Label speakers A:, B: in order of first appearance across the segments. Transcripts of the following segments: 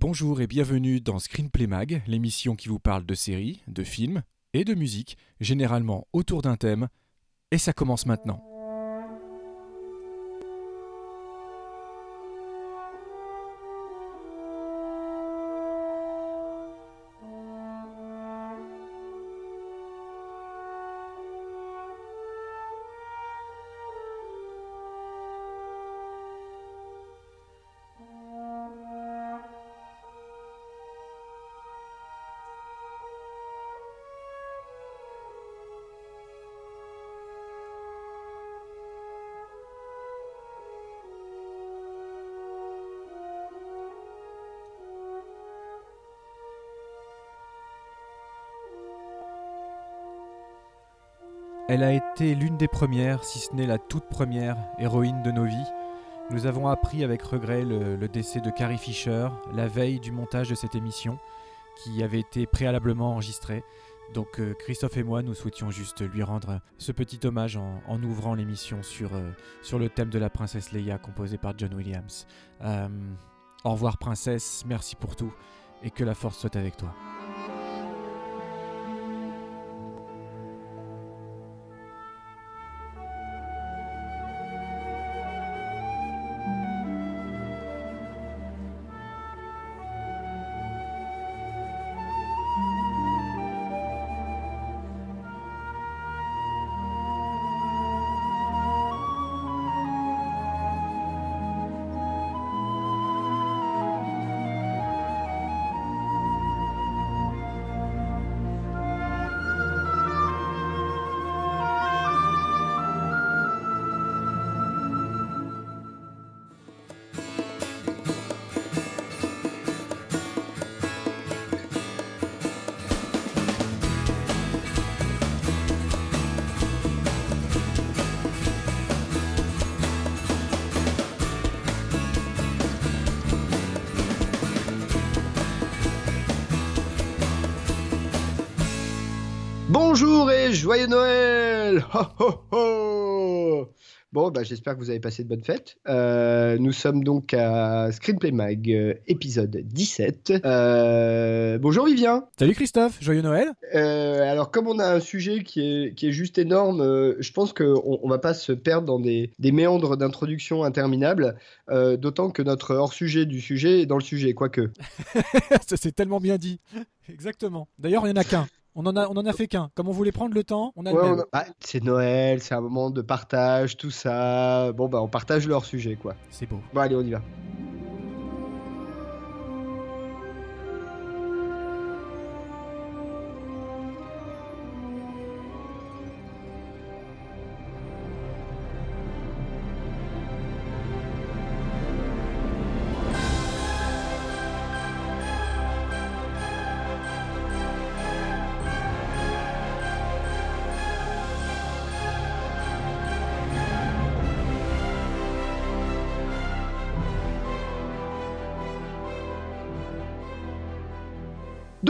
A: Bonjour et bienvenue dans Screenplay Mag, l'émission qui vous parle de séries, de films et de musique, généralement autour d'un thème. Et ça commence maintenant. Elle a été l'une des premières, si ce n'est la toute première, héroïne de nos vies. Nous avons appris avec regret le, décès de Carrie Fisher la veille du montage de cette émission, qui avait été préalablement enregistrée. Donc euh, Christophe et moi, nous souhaitions juste lui rendre ce petit hommage en, en ouvrant l'émission sur, euh, sur le thème de la princesse Leia composé par John Williams. Euh, au revoir princesse, merci pour tout, et que la force soit avec toi.
B: Bonjour et joyeux Noël Ho, ho, ho Bon, bah, j'espère que vous avez passé de bonnes fêtes. Euh, nous sommes donc à Screenplay Mag, euh, épisode 17. Euh, bonjour Vivien
A: Salut Christophe, joyeux Noël
B: Alors, comme on a un sujet qui est, qui est juste énorme, je pense qu'on on va pas se perdre dans des, des méandres d'introduction interminables, d'autant que notre hors-sujet du sujet est dans le sujet, quoique.
A: Ça, C'est tellement bien dit. Exactement. D'ailleurs, il n'y en a qu'un. On en a, on en a fait qu'un. Comme on voulait prendre le temps, on a
B: Ouais,
A: le
B: on
A: même.
B: a- Ah, c'est Noël, c'est un moment de partage, tout ça. Bon, bah, on partage leur sujet, quoi.
A: C'est beau.
B: Bon, allez, on y va.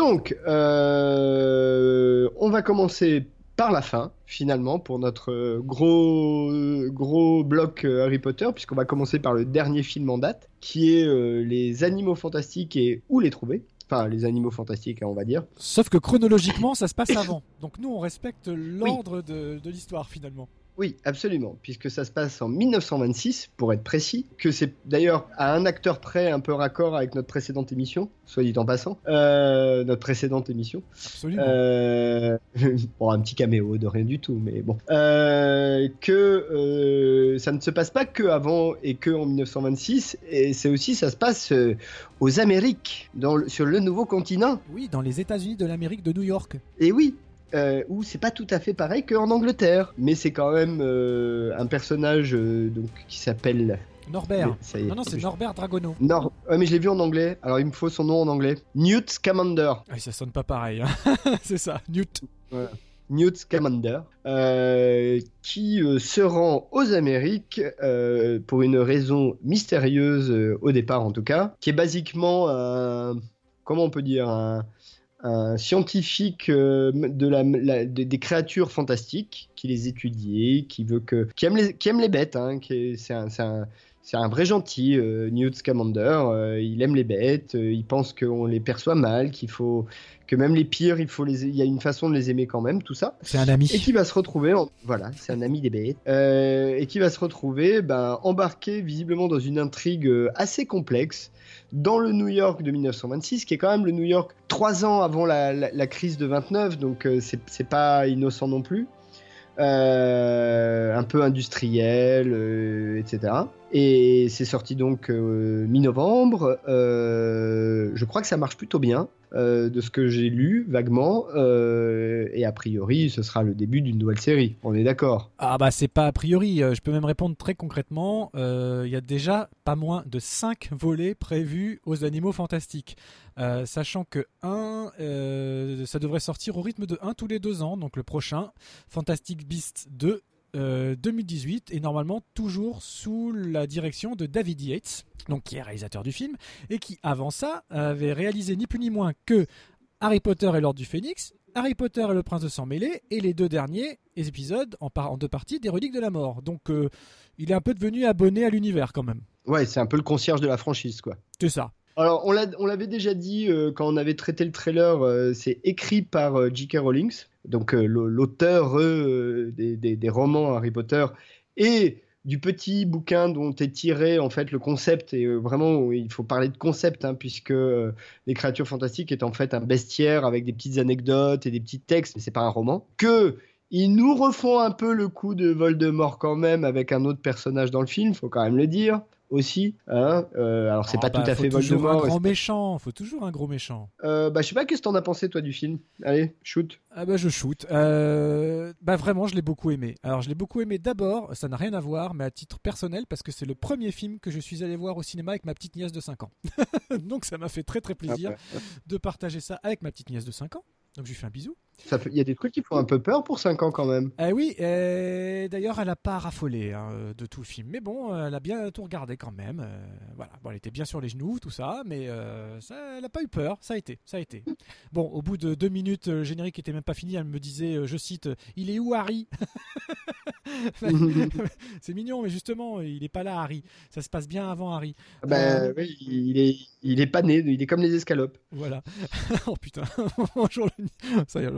B: Donc, euh, on va commencer par la fin, finalement, pour notre gros, gros bloc euh, Harry Potter, puisqu'on va commencer par le dernier film en date, qui est euh, Les Animaux Fantastiques et Où les trouver. Enfin, les animaux fantastiques, hein, on va dire.
A: Sauf que chronologiquement, ça se passe avant. Donc nous, on respecte l'ordre de, de l'histoire finalement.
B: Oui, absolument, puisque ça se passe en 1926, pour être précis, que c'est d'ailleurs à un acteur près un peu raccord avec notre précédente émission, soit dit en passant, euh, notre précédente émission.
A: Absolument.
B: Euh, bon, un petit caméo de rien du tout, mais bon. Euh, que ça ne se passe pas que avant et que en 1926, et c'est aussi ça se passe aux Amériques, dans sur le nouveau continent.
A: Oui, dans les États-Unis de l'Amérique de New York.
B: Et oui. Euh, où c'est pas tout à fait pareil qu'en Angleterre, mais c'est quand même euh, un personnage euh, donc qui s'appelle.
A: Norbert.
B: Mais est,
A: Non, non, c'est
B: je-
A: Norbert Dragono.
B: Nor- ouais, mais je l'ai vu en anglais. Alors il me faut son nom en anglais. Newt Scamander.
A: Ah, ça sonne pas pareil. hein. c'est ça, Newt.
B: Newt Scamander, euh, qui euh, se rend aux Amériques euh, pour une raison mystérieuse au départ en tout cas, qui est basiquement un, comment on peut dire un, un scientifique euh, de la, la- de- des créatures fantastiques qui les étudie, qui veut que, qui aime les, bêtes, hein, c'est un- C'est un vrai gentil, Newt Scamander. il aime les bêtes, il pense qu'on les perçoit mal, qu'il faut que même les pires, il faut les, il y a une façon de les aimer quand même, tout ça.
A: C'est un ami.
B: Et qui va se retrouver, voilà, c'est un ami des bêtes, et qui va se retrouver, ben, embarqué visiblement dans une intrigue assez complexe dans le New York de 1926, qui est quand même le New York trois ans avant la, crise de 29, donc euh, c'est pas innocent non plus. Euh, un peu industriel, euh, etc. Et c'est sorti donc mi-novembre. je crois que ça marche plutôt bien. Euh, de ce que j'ai lu vaguement. Euh, et a priori, ce sera le début d'une nouvelle série. On est d'accord
A: Ah bah c'est pas a priori. Euh, je peux même répondre très concrètement. Il y a déjà pas moins de 5 volets prévus aux Animaux Fantastiques. sachant que 1, ça devrait sortir au rythme de 1 tous les 2 ans. Donc le prochain, Fantastic Beasts 2, 2018 et normalement toujours sous la direction de David Yates, donc qui est réalisateur du film et qui avant ça avait réalisé ni plus ni moins que Harry Potter et l'Ordre du Phénix, Harry Potter et le Prince de Sang Mêlé et les deux derniers épisodes en, en deux parties des Reliques de la Mort. Donc euh, il est un peu devenu abonné à l'univers quand même.
B: Ouais, c'est un peu le concierge de la franchise quoi.
A: C'est ça.
B: Alors, on l'avait déjà dit euh, quand on avait traité le trailer, euh, c'est écrit par J.K. Rowling donc euh, l'auteur euh, des, romans Harry Potter et du petit bouquin dont est tiré en fait le concept. Et euh, vraiment il faut parler de concept hein, puisque les créatures fantastiques est en fait un bestiaire avec des petites anecdotes et des petits textes mais c'est pas un roman que ils nous refont un peu le coup de Voldemort quand même avec un autre personnage dans le film faut quand même le dire aussi. Hein euh, alors c'est ah pas tout bah, à fait Voldemort.
A: Un grand méchant, faut toujours un gros méchant.
B: Euh, bah je sais pas qu'est-ce que t'en as pensé toi du film? Allez, shoot.
A: Ah bah je shoot. Euh, bah vraiment je l'ai beaucoup aimé. Alors je l'ai beaucoup aimé d'abord, ça n'a rien à voir, mais à titre personnel parce que c'est le premier film que je suis allé voir au cinéma avec ma petite nièce de 5 ans. Donc ça m'a fait très très plaisir ah, de partager ça avec ma petite nièce de 5 ans. Donc je lui fais un bisou.
B: Il y a des trucs qui font un peu peur pour 5 ans quand même.
A: Eh oui, d'ailleurs elle n'a pas raffolé hein, de tout le film. Mais bon, elle a bien tout regardé quand même. Euh, voilà. Bon, elle était bien sur les genoux, tout ça, mais euh, ça, elle n'a pas eu peur. Ça a été, ça a été. Bon, au bout de deux minutes, le générique était même pas fini. Elle me disait, euh, je cite, il est où Harry? C'est mignon, mais justement, il n'est pas là Harry. Ça se passe bien avant Harry.
B: Ben oui, il est, il est pas né. Il est comme les escalopes.
A: Voilà. oh putain. Bonjour. Ça y est,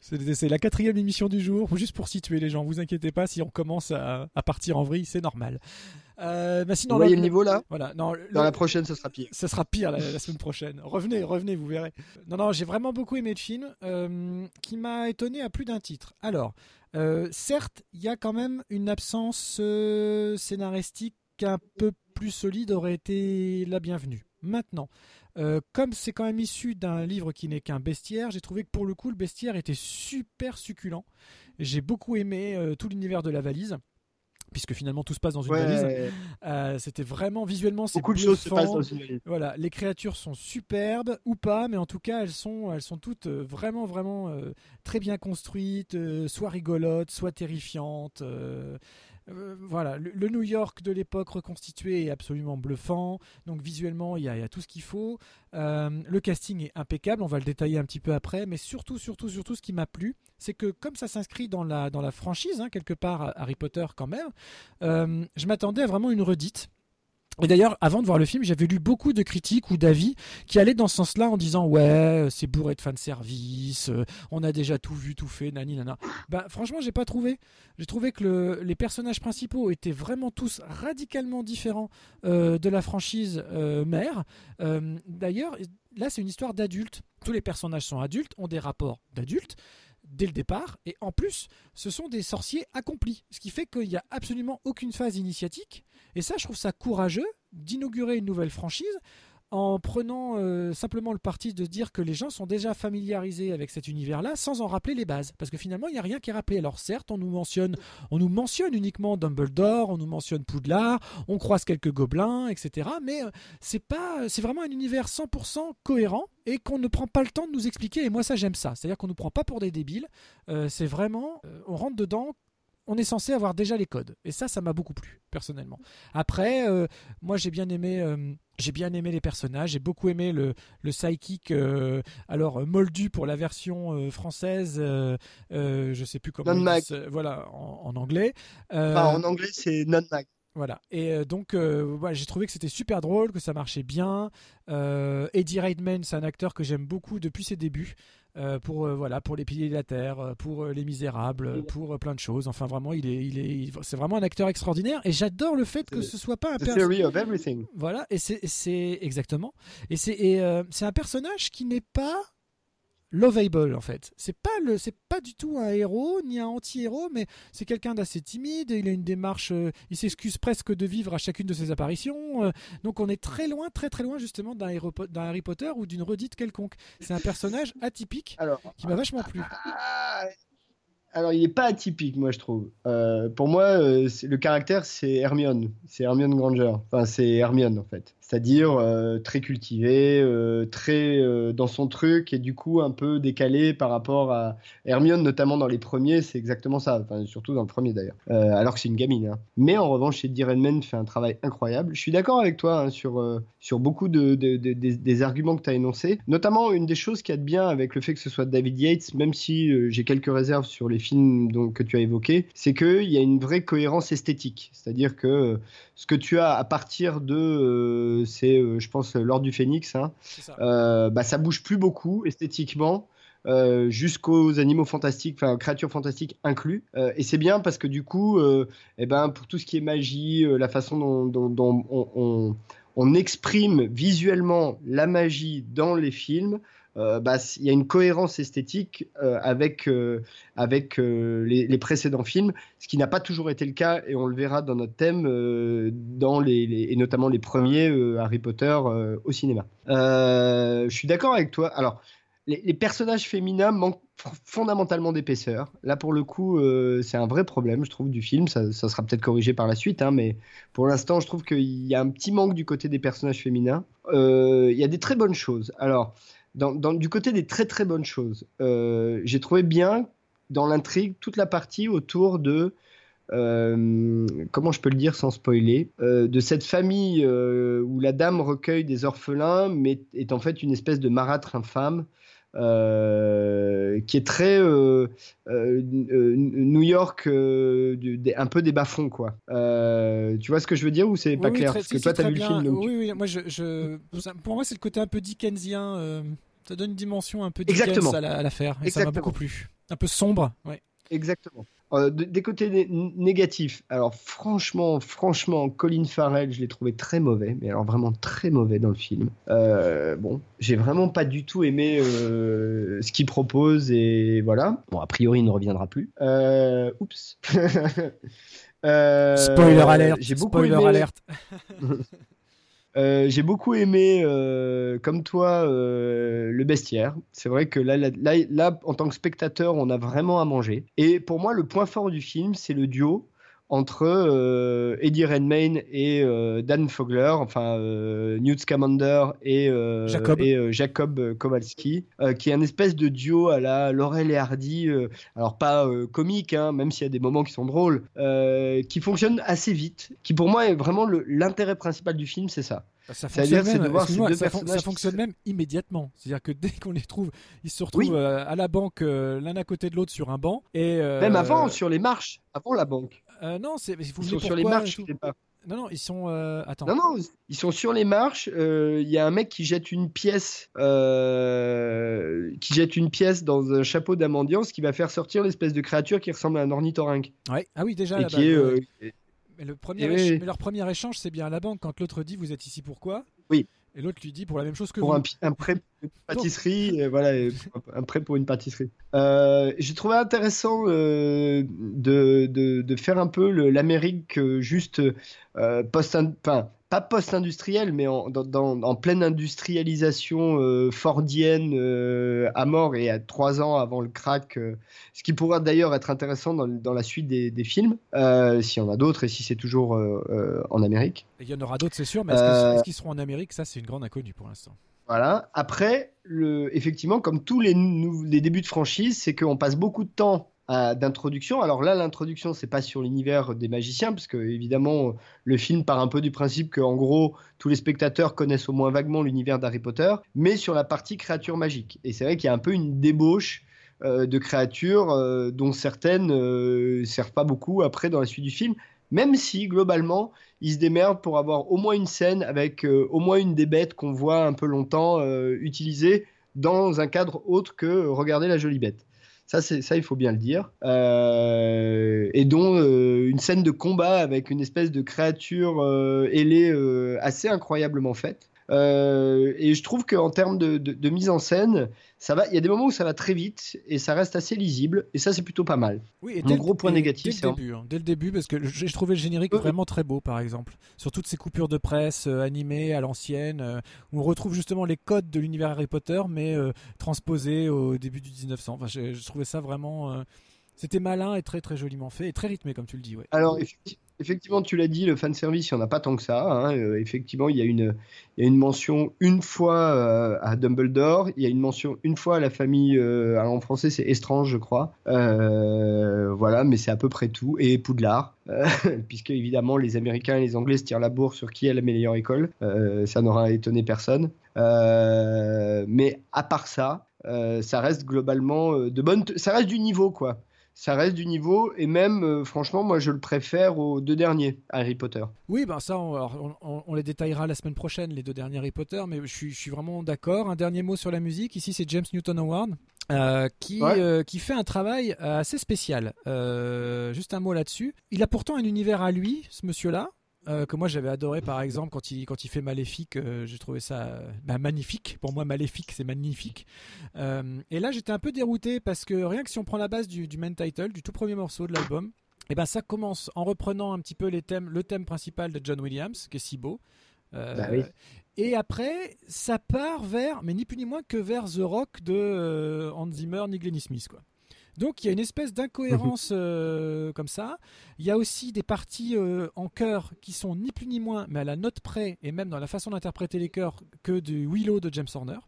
A: c'est la quatrième émission du jour, juste pour situer les gens. Vous inquiétez pas, si on commence à, partir en vrille, c'est normal.
B: Euh, bah sinon, Vous voyez le niveau là
A: Voilà. Non,
B: Dans la prochaine, ce sera pire.
A: Ce sera pire la, semaine prochaine. Revenez, revenez, vous verrez. Non, non, j'ai vraiment beaucoup aimé le film, euh, qui m'a étonné à plus d'un titre. Alors, euh, certes, il y a quand même une absence scénaristique un peu plus solide aurait été la bienvenue. Maintenant, euh, comme c'est quand même issu d'un livre qui n'est qu'un bestiaire, j'ai trouvé que pour le coup le bestiaire était super succulent. J'ai beaucoup aimé euh, tout l'univers de la valise puisque finalement tout se passe dans une valise. Euh, c'était vraiment visuellement c'est
B: beaucoup de choses se passent dans une valise.
A: Voilà, les créatures sont superbes ou pas, mais en tout cas elles sont elles sont toutes vraiment vraiment très bien construites, soit rigolotes, soit terrifiantes. Euh, voilà, le, New York de l'époque reconstitué est absolument bluffant. Donc visuellement, il y, a, tout ce qu'il faut. Euh, le casting est impeccable. On va le détailler un petit peu après. Mais surtout, surtout, surtout, ce qui m'a plu, c'est que comme ça s'inscrit dans la, franchise, hein, quelque part, Harry Potter quand même, euh, je m'attendais à vraiment une redite. Et d'ailleurs, avant de voir le film, j'avais lu beaucoup de critiques ou d'avis qui allaient dans ce sens-là en disant ouais, c'est bourré de fanservice, euh, on a déjà tout vu, tout fait, nani nana. Bah franchement, j'ai pas trouvé. J'ai trouvé que les personnages principaux étaient vraiment tous radicalement différents euh, de la franchise euh, mère. d'ailleurs, là, c'est une histoire d'adultes. Tous les personnages sont adultes, ont des rapports d'adultes dès le départ. Et en plus, ce sont des sorciers accomplis. Ce qui fait qu'il n'y a absolument aucune phase initiatique. Et ça, je trouve ça courageux d'inaugurer une nouvelle franchise en prenant euh, simplement le parti de dire que les gens sont déjà familiarisés avec cet univers-là sans en rappeler les bases. Parce que finalement, il n'y a rien qui est rappelé. Alors certes, on nous mentionne, on nous mentionne uniquement Dumbledore, on nous mentionne Poudlard, on croise quelques gobelins, etc. Mais euh, c'est pas, c'est vraiment un univers 100% cohérent et qu'on ne prend pas le temps de nous expliquer. Et moi, ça, j'aime ça. C'est-à-dire qu'on ne nous prend pas pour des débiles. Euh, c'est vraiment, on rentre dedans on est censé avoir déjà les codes. Et ça, ça m'a beaucoup plu, personnellement. Après, moi, j'ai bien aimé j'ai bien aimé les personnages, j'ai beaucoup aimé le, le psychic, euh, alors moldu pour la version euh, française, euh, je sais plus comment.
B: Non Mag.
A: Voilà, en, anglais.
B: en anglais, c'est Non Mag.
A: Voilà. Et euh, donc, euh, j'ai trouvé que c'était super drôle, que ça marchait bien. Euh, Eddie Redmayne, c'est un acteur que j'aime beaucoup depuis ses débuts. pour voilà pour les piliers de la terre, pour les Misérables, pour plein de choses. Enfin vraiment, il est il est c'est vraiment un acteur extraordinaire et j'adore le fait que ce soit pas un
B: personnage. of everything.
A: Voilà et c'est exactement et c'est c'est un personnage qui n'est pas lovable en fait. C'est pas le, c'est pas du tout un héros ni un anti-héros, mais c'est quelqu'un d'assez timide. Il a une démarche, euh, il s'excuse presque de vivre à chacune de ses apparitions. Euh, donc on est très loin, très très loin justement d'un, Harry Potter ou d'une redite quelconque. C'est un personnage atypique Alors, qui m'a vachement plu. Ah,
B: alors, il n'est pas atypique, moi, je trouve. Euh, pour moi, le caractère, c'est Hermione. C'est Hermione Granger. Enfin, c'est Hermione, en fait c'est-à-dire euh, très cultivé, euh, très euh, dans son truc et du coup un peu décalé par rapport à Hermione, notamment dans les premiers, c'est exactement ça, enfin, surtout dans le premier d'ailleurs, alors que c'est une gamine. Hein. Mais en revanche, Eddie Redmayne fait un travail incroyable. Je suis d'accord avec toi hein, sur, sur beaucoup de, des arguments que tu as énoncés, notamment une des choses qui a de bien avec le fait que ce soit David Yates, même si j'ai quelques réserves sur les films donc, que tu as évoqués, c'est qu'il y a une vraie cohérence esthétique, c'est-à-dire que ce que tu as à partir de c'est, euh, je pense, l'ordre du phénix. Hein. Ça. Euh, bah, ça bouge plus beaucoup esthétiquement. Euh, jusqu'aux animaux fantastiques, enfin créatures fantastiques inclus. et c'est bien parce que du coup, eh ben, pour tout ce qui est magie, la façon dont, on, exprime visuellement la magie dans les films, euh, bah, il y a une cohérence esthétique euh, avec, euh, avec les, précédents films, ce qui n'a pas toujours été le cas, et on le verra dans notre thème, dans les, et notamment les premiers Harry Potter au cinéma. je suis d'accord avec toi. Alors, les, personnages féminins manquent fondamentalement d'épaisseur. Là, pour le coup, c'est un vrai problème, je trouve, du film. Ça, sera peut-être corrigé par la suite, hein, mais pour l'instant, je trouve qu'il y a un petit manque du côté des personnages féminins. Il y a des très bonnes choses. Alors, du côté des très très bonnes choses, euh, j'ai trouvé bien dans l'intrigue toute la partie autour de euh, comment je peux le dire sans spoiler, euh, de cette famille où la dame recueille des orphelins, mais est en fait une espèce de marâtre infâme. Qui est très New York, un peu des bas-fonds, quoi. tu vois ce que je veux dire ou c'est pas clair? Parce que toi, tu as vu le film.
A: Oui, oui, moi, je, pour moi, c'est le côté un peu Dickensien ça donne une dimension un peu Dickens à l'affaire. Et ça m'a beaucoup plu. Un peu sombre. Ouais.
B: Exactement. Euh, des côtés négatifs, alors franchement, franchement, Colin Farrell, je l'ai trouvé très mauvais, mais alors vraiment très mauvais dans le film. Euh, bon, j'ai vraiment pas du tout aimé euh, ce qu'il propose et voilà. Bon, a priori, il ne reviendra plus. oups.
A: Spoiler alert. J'ai beaucoup Spoiler alert.
B: Euh, j'ai beaucoup aimé, euh, comme toi, euh, le bestiaire. C'est vrai que là, là, en tant que spectateur, on a vraiment à manger. Et pour moi, le point fort du film, c'est le duo entre euh, Eddie Redmayne et euh, Dan Fogler, enfin euh, Newt Scamander et Jacob, et, Jacob Kowalski, qui est un espèce de duo à la Laurel et Hardy, alors pas comique, hein, même s'il y a des moments qui sont drôles, qui fonctionne assez vite, qui pour moi est vraiment l'intérêt principal du film, c'est ça.
A: Ça fonctionne, même, ça, fonctionne même immédiatement. C'est-à-dire que dès qu'on les trouve, ils se retrouvent à la banque l'un à côté de l'autre sur un banc. Et,
B: Même avant, sur les marches, avant la banque.
A: Euh, non, c'est.
B: Ils sont sur les marches, je sais pas.
A: Non, non, ils sont. Euh, attends.
B: Non, non, ils sont sur les marches. Euh, il y a un mec qui jette une pièce, qui jette une pièce dans un chapeau d'amandian, ce qui va faire sortir l'espèce de créature qui ressemble à un ornithorynque.
A: Ouais. Ah oui, déjà. là mais, le premier mais leur premier échange, c'est bien à la banque quand l'autre dit Vous êtes ici pourquoi
B: Oui.
A: Et l'autre lui dit pour la même chose que
B: pour
A: vous.
B: Un, prêt pour une pâtisserie, voilà, un prêt pour une pâtisserie. Euh, j'ai trouvé intéressant euh, de, de, de, faire un peu l'Amérique euh, juste post, enfin, pas post-industrielle, mais en, dans, en, pleine industrialisation euh, fordienne euh, à mort et à trois ans avant le crack, euh, ce qui pourra d'ailleurs être intéressant dans, dans la suite des, des films, s'il y en a d'autres et si c'est toujours en Amérique.
A: Il y en aura d'autres, c'est sûr, mais est-ce qu'ils seront en Amérique? Ça, c'est une grande inconnue pour l'instant.
B: Voilà. Après, le, effectivement, comme tous les, les débuts de franchise, c'est qu'on passe beaucoup de temps d'introduction. Alors là, l'introduction, c'est pas sur l'univers des magiciens, parce que évidemment, le film part un peu du principe que, en gros, tous les spectateurs connaissent au moins vaguement l'univers d'Harry Potter, mais sur la partie créatures magiques. Et c'est vrai qu'il y a un peu une débauche euh, de créatures euh, dont certaines ne euh, servent pas beaucoup après dans la suite du film, Même si, globalement, ils se démerdent pour avoir au moins une scène avec euh, au moins une des bêtes qu'on voit un peu longtemps euh, utilisées dans un cadre autre que regarder la jolie bête. Ça, ça, il faut bien le dire. Euh, et dont une scène de combat avec une espèce de créature ailée assez incroyablement faite. Euh, et je trouve qu'en termes de, mise en scène, ça va. Il y a des moments où ça va très vite et ça reste assez lisible. Et ça, c'est plutôt pas mal.
A: Oui, et Mon gros point négatif, dès le début, hein, dès le début, parce que j'ai trouvé le générique vraiment très beau, par exemple, sur toutes ces coupures de presse euh, animées à l'ancienne, euh, où on retrouve justement les codes de l'univers Harry Potter, mais transposés au début du 1900. Enfin, je, trouvais ça vraiment. C'était malin et très très joliment fait et très rythmé, comme tu le dis.
B: Alors, effectivement tu l'as dit, le fan service, il n'y en a pas tant que ça. Hein. Euh, effectivement, il y, a une, mention une fois euh, à Dumbledore, il y a une mention une fois à la famille, euh, en français c'est Estrange, je crois. voilà, mais c'est à peu près tout. Et Poudlard, puisque évidemment les Américains et les Anglais se tirent la bourre sur qui a la meilleure école. ça n'aura étonné personne. mais à part ça, ça reste globalement de bonne. Ça reste du niveau, quoi ça reste du niveau et même euh, franchement moi je le préfère aux deux derniers Harry Potter.
A: Oui ben ça on, les détaillera la semaine prochaine les deux derniers Harry Potter mais je suis, vraiment d'accord. Un dernier mot sur la musique ici c'est James Newton Howard. Euh, qui, euh, qui fait un travail assez spécial. juste un mot là-dessus. Il a pourtant un univers à lui, ce monsieur-là. Euh, que moi j'avais adoré par exemple quand il, quand il fait Maléfique, euh, j'ai trouvé ça bah, magnifique. Pour moi, Maléfique, c'est magnifique. Euh, et là, j'étais un peu dérouté parce que rien que si on prend la base du, du main title, du tout premier morceau de l'album, et eh ben ça commence en reprenant un petit peu les thèmes, le thème principal de John Williams, qui est si beau.
B: Bah
A: et après, ça part vers, mais ni plus ni moins que vers The Rock de Hans Zimmer ni Glennie Smith, quoi. Donc il y a une espèce d'incohérence euh, comme ça. Il y a aussi des parties euh, en chœur qui sont ni plus ni moins, mais à la note près, et même dans la façon d'interpréter les chœurs, que du Willow de James Horner.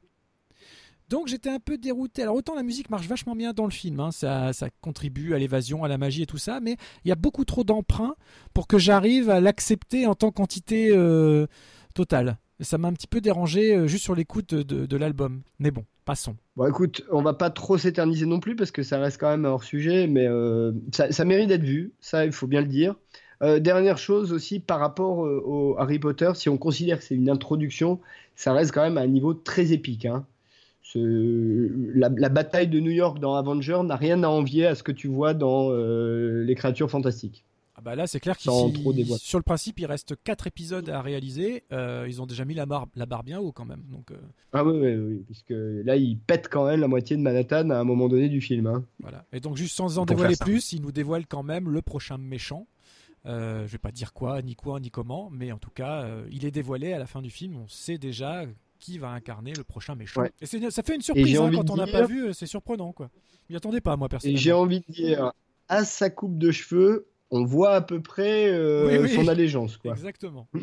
A: Donc j'étais un peu dérouté. Alors autant la musique marche vachement bien dans le film, hein. ça, contribue à l'évasion, à la magie et tout ça, mais il y a beaucoup trop d'emprunts pour que j'arrive à l'accepter en tant qu'entité euh, totale. Ça m'a un petit peu dérangé juste sur l'écoute de l'album. Mais bon, passons.
B: Bon, écoute, on va pas trop s'éterniser non plus parce que ça reste quand même hors sujet, mais euh, ça, mérite d'être vu, ça il faut bien le dire. Euh, dernière chose aussi par rapport euh, au Harry Potter, si on considère que c'est une introduction, ça reste quand même à un niveau très épique. Hein. La, la, bataille de New York dans Avenger n'a rien à envier à ce que tu vois dans les créatures fantastiques.
A: Ah bah là, c'est clair qu'il sur le principe, il reste 4 épisodes à réaliser. Euh, ils ont déjà mis la barre, la barre bien haut quand même. Donc, euh.
B: Ah oui, oui, oui, puisque là, ils pètent quand même la moitié de Manhattan à un moment donné du film. Hein.
A: Voilà. Et donc, juste sans en dévoiler plus, ils nous dévoilent quand même le prochain méchant. Euh, je vais pas dire quoi, ni quoi, ni comment, mais en tout cas, euh, il est dévoilé à la fin du film. On sait déjà qui va incarner le prochain méchant. Et ça fait une surprise hein, quand on n'a pas vu, c'est surprenant quoi. Je attendais pas moi personnellement.
B: Et j'ai envie de dire, à sa coupe de cheveux, on voit à peu près euh, son allégeance. Quoi.
A: Exactement.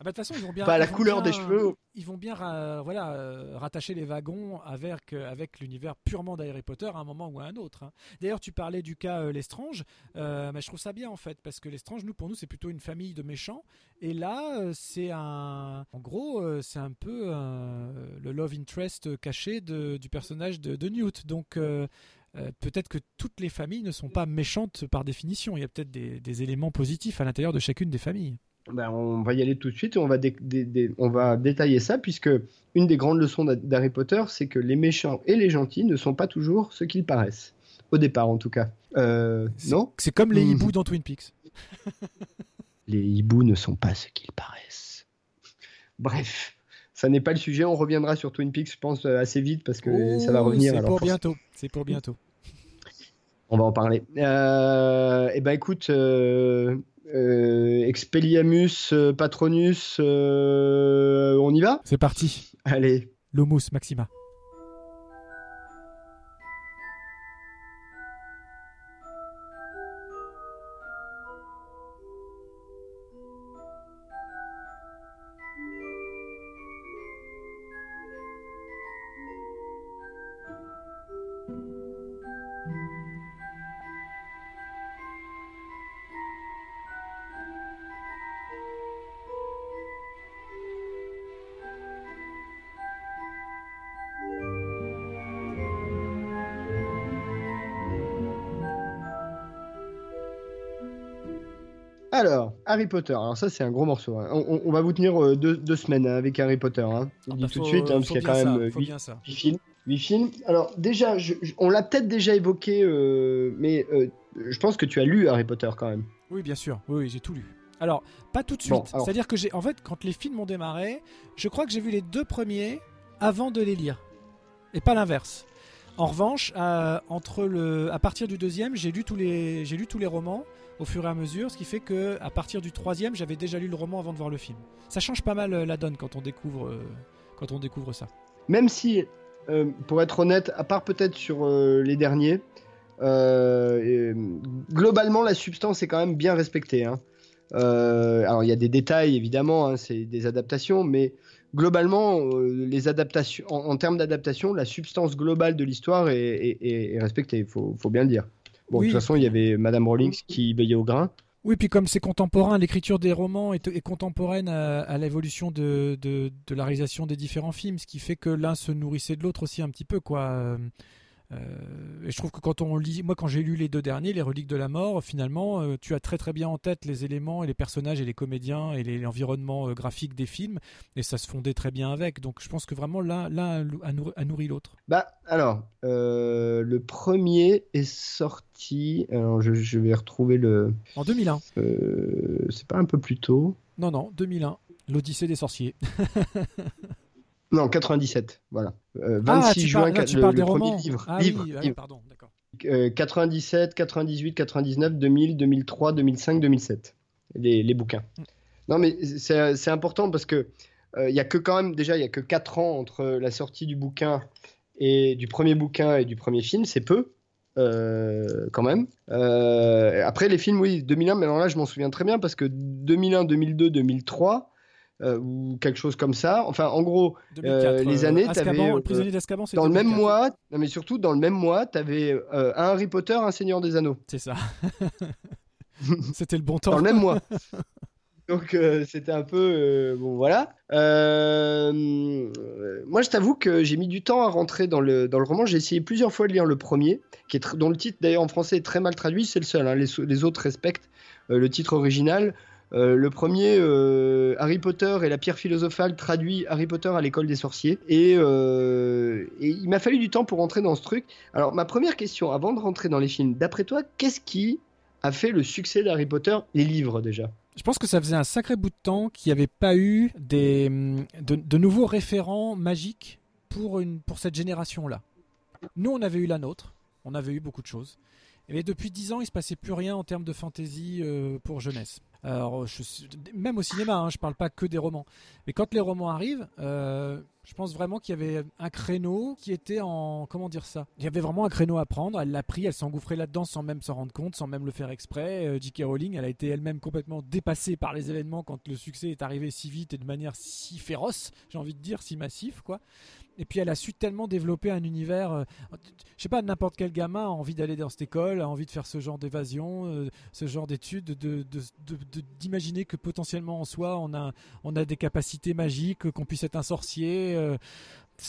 A: Ah bah, de toute façon, ils vont bien.
B: Pas la couleur des cheveux.
A: Ils vont bien voilà, euh, rattacher les wagons avec, euh, avec l'univers purement d'Harry Potter à un moment ou à un autre. Hein. D'ailleurs, tu parlais du cas Lestrange. mais je trouve ça bien en fait, parce que Lestrange, nous, pour nous, c'est plutôt une famille de méchants. Et là, c'est un. En gros, c'est un peu le love interest caché de, du personnage de, de Newt. Donc. Euh, peut-être que toutes les familles ne sont pas méchantes par définition. Il y a peut-être des, éléments positifs à l'intérieur de chacune des familles.
B: Ben, on va y aller tout de suite et on va, on va détailler ça, puisque une des grandes leçons d'Harry Potter, c'est que les méchants et les gentils ne sont pas toujours ce qu'ils paraissent. Au départ, en tout cas. Euh, non?
A: C'est comme les hiboux dans Twin Peaks.
B: les hiboux ne sont pas ce qu'ils paraissent. Bref ça n'est pas le sujet. On reviendra sur Twin Peaks, je pense, euh, assez vite parce que ça va oh, revenir.
A: C'est pour bientôt. C'est pour bientôt.
B: On va en parler. Euh, eh ben écoute, euh, Expelliarmus, Patronus, on y va?
A: C'est parti.
B: Allez.
A: Lomus Maxima.
B: Harry Potter. Alors ça, c'est un gros morceau. hein. On, on va vous tenir euh, deux, deux semaines hein, avec Harry Potter. Hein.
A: Ah bah,
B: tout de suite, hein, parce qu'il y a quand
A: ça,
B: même euh,
A: faut
B: huit-
A: bien ça.
B: huit films. Huit films. Alors déjà, je- je- on l'a peut-être déjà évoqué, euh, mais euh, je pense que tu as lu Harry Potter quand même.
A: Oui, bien sûr. Oui, oui, j'ai tout lu. Alors, pas tout de suite.
B: Bon, alors-
A: C'est-à-dire que j'ai, en fait, quand les films ont démarré, je crois que j'ai vu les deux premiers avant de les lire, et pas l'inverse. En revanche, à, partir du deuxième, j'ai lu tous les, romans au fur et à mesure, ce qui fait que à partir du troisième, j'avais déjà lu le roman avant de voir le film. Ça change pas mal euh, la donne quand on découvre, euh, quand on découvre ça.
B: Même si, euh, pour être honnête, à part peut-être sur les derniers, globalement la substance est quand même bien respectée. hein. Alors il y a des détails évidemment, hein, c'est des adaptations, mais globalement, euh, les adaptations, en, en termes d'adaptation, la substance globale de l'histoire est, est- est- est respectée. Il faut, faut bien le dire. Bon,
A: Oui.
B: de toute façon, il y avait Madame Rowling qui veillait au grain.
A: Oui, puis comme c'est contemporain, l'écriture des romans est, est contemporaine à, à l'évolution de, de, de la réalisation des différents films, ce qui fait que l'un se nourrissait de l'autre aussi un petit peu, quoi. Euh, et je trouve que quand on lit, moi quand j'ai lu les deux derniers, les reliques de la mort, finalement, euh, tu as très très bien en tête les éléments et les personnages et les comédiens et l'environnement euh, graphique des films, et ça se fondait très bien avec. Donc je pense que vraiment l'un a nourri, l'autre.
B: Bah, alors, euh, le premier est sorti. Alors, je, je vais retrouver le.
A: En 2001.
B: euh, c'est pas un peu plus tôt.
A: Non, non, 2001. L'Odyssée des sorciers.
B: Non, 97, voilà. Euh, 26
A: ah, tu
B: juin,
A: parles, là,
B: le, le premier livre.
A: Ah
B: livre,
A: oui, ah,
B: livre.
A: pardon, d'accord.
B: Euh, 97, 98, 99, 2000, 2003, 2005, 2007. Les, les bouquins.
A: Mm.
B: Non, mais c'est important parce que euh, il y a que quand même, déjà, il y a que 4 ans entre la sortie du bouquin et du premier bouquin et du premier film, c'est peu. euh, quand même. Euh, après les films, oui, 2001, mais alors là je m'en souviens très bien parce que 2001, 2002, 2003 euh, ou quelque chose comme ça. Enfin, en gros,
A: 2004,
B: les
A: euh,
B: années,
A: Azkaban,
B: t'avais, euh,
A: le prisonnier d'Azkaban, c'est
B: dans le même
A: 2004.
B: mois, non mais surtout dans le même mois, t'avais euh, un Harry Potter, un Seigneur des Anneaux.
A: C'est ça. C'était le bon temps.
B: Dans le même mois. Donc euh, c'était un peu euh, bon voilà. Euh, euh, moi je t'avoue que j'ai mis du temps à rentrer dans le dans le roman. J'ai essayé plusieurs fois de lire le premier, qui est dont le titre d'ailleurs en français est très mal traduit. C'est le seul. hein. Les, autres respectent euh, le titre original. Euh, le premier, euh, Harry Potter et la pierre philosophale, traduit Harry Potter à l'école des sorciers. Et, euh, et il m'a fallu du temps pour rentrer dans ce truc. Alors, ma première question, avant de rentrer dans les films, d'après toi, qu'est-ce qui a fait le succès d'Harry Potter? Les livres, déjà.
A: Je pense que ça faisait un sacré bout de temps qu'il n'y avait pas eu des, de, nouveaux référents magiques pour, une, pour cette génération-là. Nous, on avait eu la nôtre, on avait eu beaucoup de choses. Mais depuis 10 ans, il se passait plus rien en termes de fantasy pour jeunesse. Même au cinéma, hein, je parle pas que des romans. Mais quand les romans arrivent, euh, je pense vraiment qu'il y avait un créneau qui était en. Comment dire ça? Il y avait vraiment un créneau à prendre. Elle l'a pris, elle s'est engouffrée là-dedans sans même s'en rendre compte, sans même le faire exprès. Euh, J.K. Rowling, elle a été elle-même complètement dépassée par les événements quand le succès est arrivé si vite et de manière si féroce, j'ai envie de dire, si massif, quoi. Et puis elle a su tellement développer un univers. euh, je sais pas, n'importe quel gamin a envie d'aller dans cette école, a envie de faire ce genre d'évasion, euh, ce genre d'études, de, de- de- de- d'imaginer que potentiellement en soi on a, on a des capacités magiques, qu'on puisse être un sorcier.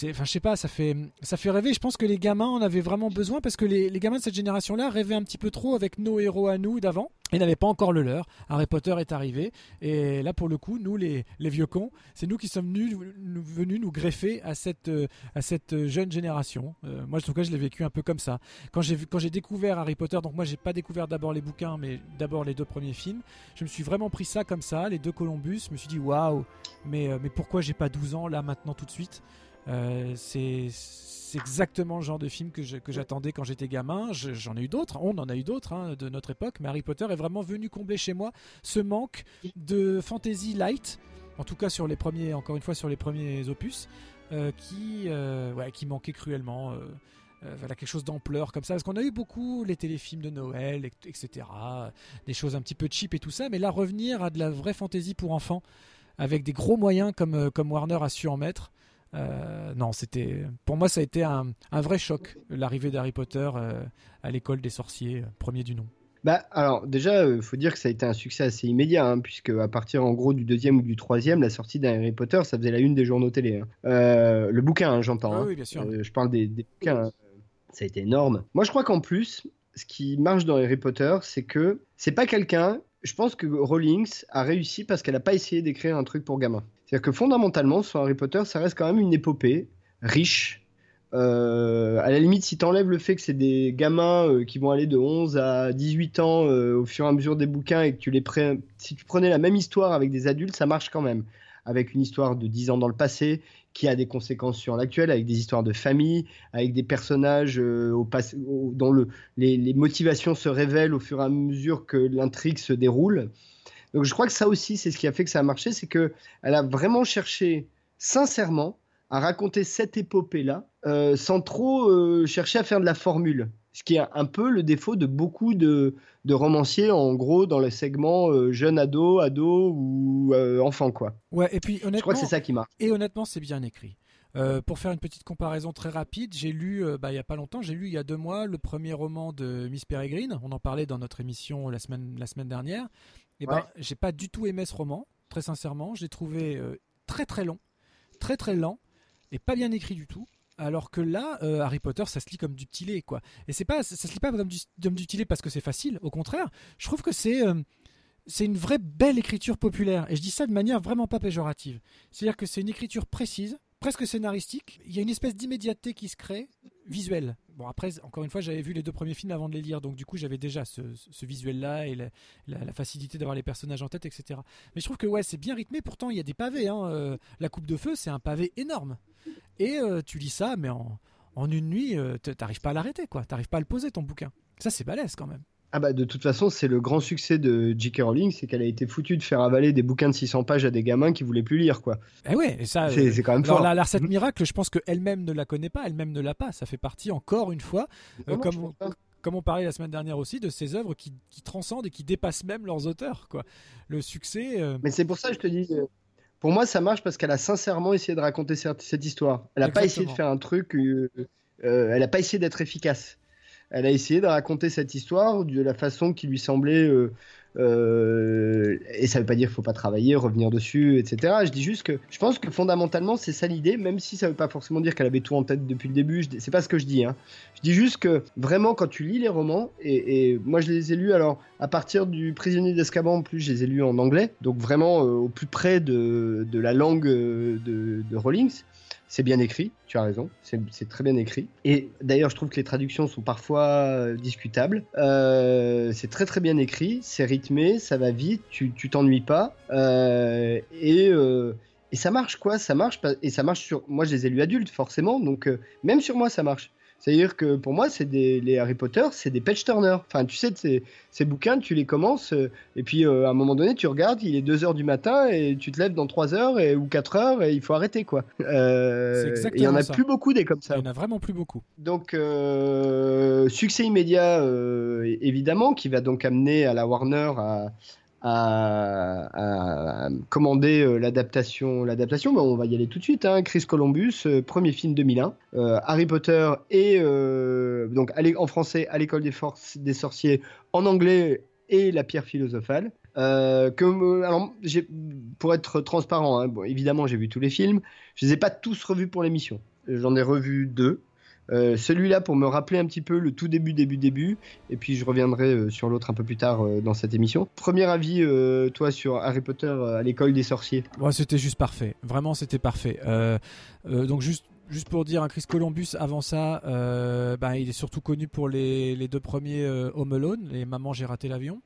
A: Euh, enfin, je sais pas, ça fait, ça fait rêver. Je pense que les gamins en avaient vraiment besoin parce que les, gamins de cette génération-là rêvaient un petit peu trop avec nos héros à nous d'avant et n'avaient pas encore le leur. Harry Potter est arrivé et là, pour le coup, nous, les, vieux cons, c'est nous qui sommes venus venus nous greffer à cette, euh, à cette jeune génération. Euh, moi, en tout cas, je l'ai vécu un peu comme ça. Quand j'ai, quand j'ai découvert Harry Potter, donc moi, j'ai pas découvert d'abord les bouquins, mais d'abord les deux premiers films, je me suis vraiment pris ça comme ça, les deux Columbus. Je me suis dit, waouh, mais, euh, mais pourquoi j'ai pas 12 ans là maintenant tout de suite? Euh, c'est exactement le genre de film que j'attendais quand j'étais gamin. Je- J'en ai eu d'autres, on en a eu d'autres hein, de notre époque, mais Harry Potter est vraiment venu combler chez moi ce manque de fantasy light, en tout cas sur les premiers, encore une fois sur les premiers opus, euh, qui, euh, ouais, qui manquait cruellement. voilà quelque chose d'ampleur comme ça parce qu'on a eu beaucoup les téléfilms de Noël et- etc des choses un petit peu cheap et tout ça mais là revenir à de la vraie fantasy pour enfants avec des gros moyens comme, comme Warner a su en mettre euh, non, c'était pour moi ça a été un, un vrai choc l'arrivée d'Harry Potter euh, à l'école des sorciers, euh, premier du nom.
B: Bah, alors, déjà, il faut dire que ça a été un succès assez immédiat, hein, puisque à partir en gros du deuxième ou du troisième, la sortie d'un Harry Potter, ça faisait la une des journaux télé. hein. Le bouquin, hein, j'entends.
A: Ah oui, bien sûr.
B: Je parle des, des bouquins. Ça a été énorme. Moi, je crois qu'en plus, ce qui marche dans Harry Potter, c'est que c'est pas quelqu'un je pense que Rowling a réussi parce qu'elle n'a pas essayé d'écrire un truc pour gamins. C'est-à-dire que fondamentalement, sur Harry Potter, ça reste quand même une épopée riche. Euh, à la limite, si tu enlèves le fait que c'est des gamins euh, qui vont aller de 11 à 18 ans euh, au fur et à mesure des bouquins et que tu les prends, si tu prenais la même histoire avec des adultes, ça marche quand même. Avec une histoire de 10 ans dans le passé qui a des conséquences sur l'actuel, avec des histoires de famille, avec des personnages dont le, les, les motivations se révèlent au fur et à mesure que l'intrigue se déroule. Donc je crois que ça aussi, c'est ce qui a fait que ça a marché, c'est qu'elle a vraiment cherché sincèrement à raconter cette épopée-là euh, sans trop euh, chercher à faire de la formule. Ce qui est un peu le défaut de beaucoup de, romanciers, en gros, dans le segment euh, jeune ado, ado ou enfant, quoi.
A: Ouais, et puis honnêtement.
B: Je crois que c'est ça qui marche.
A: Et honnêtement, c'est bien écrit. pour faire une petite comparaison très rapide, j'ai lu, bah, il n'y a pas longtemps, j'ai lu il y a deux mois le premier roman de Miss Peregrine. On en parlait dans notre émission la semaine, la semaine dernière. Eh ben, j'ai pas du tout aimé ce roman, très sincèrement. Je l'ai trouvé très très long, très très lent et pas bien écrit du tout. Alors que là, euh, Harry Potter, ça se lit comme du petit lait, quoi. Et c'est pas, ça, se lit pas comme du, comme du petit lait parce que c'est facile. Au contraire, je trouve que c'est, euh, c'est une vraie belle écriture populaire. Et je dis ça de manière vraiment pas péjorative. C'est-à-dire que c'est une écriture précise, presque scénaristique. Il y a une espèce d'immédiateté qui se crée, visuelle. Bon, après, encore une fois, j'avais vu les deux premiers films avant de les lire, donc du coup, j'avais déjà ce, visuel-là et la, facilité d'avoir les personnages en tête, etc. Mais je trouve que ouais, c'est bien rythmé. Pourtant, il y a des pavés. Hein. Euh, la Coupe de Feu, c'est un pavé énorme. Et euh, tu lis ça, mais en, une nuit, euh, t'arrives pas à l'arrêter, quoi. T'arrives pas à le poser, ton bouquin. Ça, c'est balèze quand même.
B: Ah bah de toute façon, c'est le grand succès de J.K. Rowling, c'est qu'elle a été foutue de faire avaler des bouquins de 600 pages à des gamins qui voulaient plus lire, quoi.
A: Eh ouais, et ça,
B: c'est, quand même fort.
A: La, la, recette miracle, je pense qu'elle-même ne la connaît pas, elle-même ne l'a pas. Ça fait partie encore une fois, euh, comme, on, comme on parlait la semaine dernière aussi, de ces œuvres qui, transcendent et qui dépassent même leurs auteurs, quoi. Le succès. Euh,
B: Mais c'est pour ça que je te dis. Euh, pour moi, ça marche parce qu'elle a sincèrement essayé de raconter cette, histoire. Elle n'a pas essayé de faire un truc. elle n'a pas essayé d'être efficace elle a essayé de raconter cette histoire de la façon qui lui semblait. Euh, euh, et ça veut pas dire qu'il faut pas travailler, revenir dessus, etc. Je dis juste que je pense que fondamentalement c'est ça l'idée, même si ça veut pas forcément dire qu'elle avait tout en tête depuis le début. C'est pas ce que je dis. Hein. Je dis juste que vraiment quand tu lis les romans, et, moi je les ai lus alors à partir du Prisonnier d'Escaban, en plus je les ai lus en anglais, donc vraiment euh, au plus près de, la langue de, de Rawlings. C'est bien écrit, tu as raison, c'est très bien écrit. Et d'ailleurs, je trouve que les traductions sont parfois euh, discutables. Euh, c'est très très bien écrit, c'est rythmé, ça va vite, tu t'ennuies pas. Euh, et, et ça marche quoi, ça marche. Et ça marche sur. Moi, je les ai lus adultes, forcément, donc même sur moi, ça marche. C'est-à-dire que pour moi, c'est des, les Harry Potter, c'est des page turners. Enfin, tu sais, ces, ces bouquins, tu les commences, euh, et puis euh, à un moment donné, tu regardes, il est 2h du matin, et tu te lèves dans 3h et, ou 4h, et il faut arrêter, quoi. Euh, il y en a plus beaucoup des comme ça.
A: Il y en a vraiment plus beaucoup.
B: Donc, succès immédiat, évidemment, qui va donc amener à la Warner à, à, commander euh, l'adaptation. L'adaptation, on va y aller tout de suite. Hein. Chris Columbus, euh, premier film 2001. Euh, Harry Potter et donc en français à l'école des, forces, des sorciers, en anglais et la pierre philosophale. que, pour être transparent, hein, évidemment j'ai vu tous les films. Je les ai pas tous revus pour l'émission. J'en ai revu deux. Euh, celui-là pour me rappeler un petit peu le tout début, début, début, et puis je reviendrai euh, sur l'autre un peu plus tard euh, dans cette émission. Premier avis, toi, sur Harry Potter à l'école des sorciers
A: ouais, C'était juste parfait, vraiment c'était parfait. donc juste juste pour dire, un Chris Columbus, avant ça, ben, il est surtout connu pour les, les deux premiers Home Alone, les Maman, j'ai raté l'avion.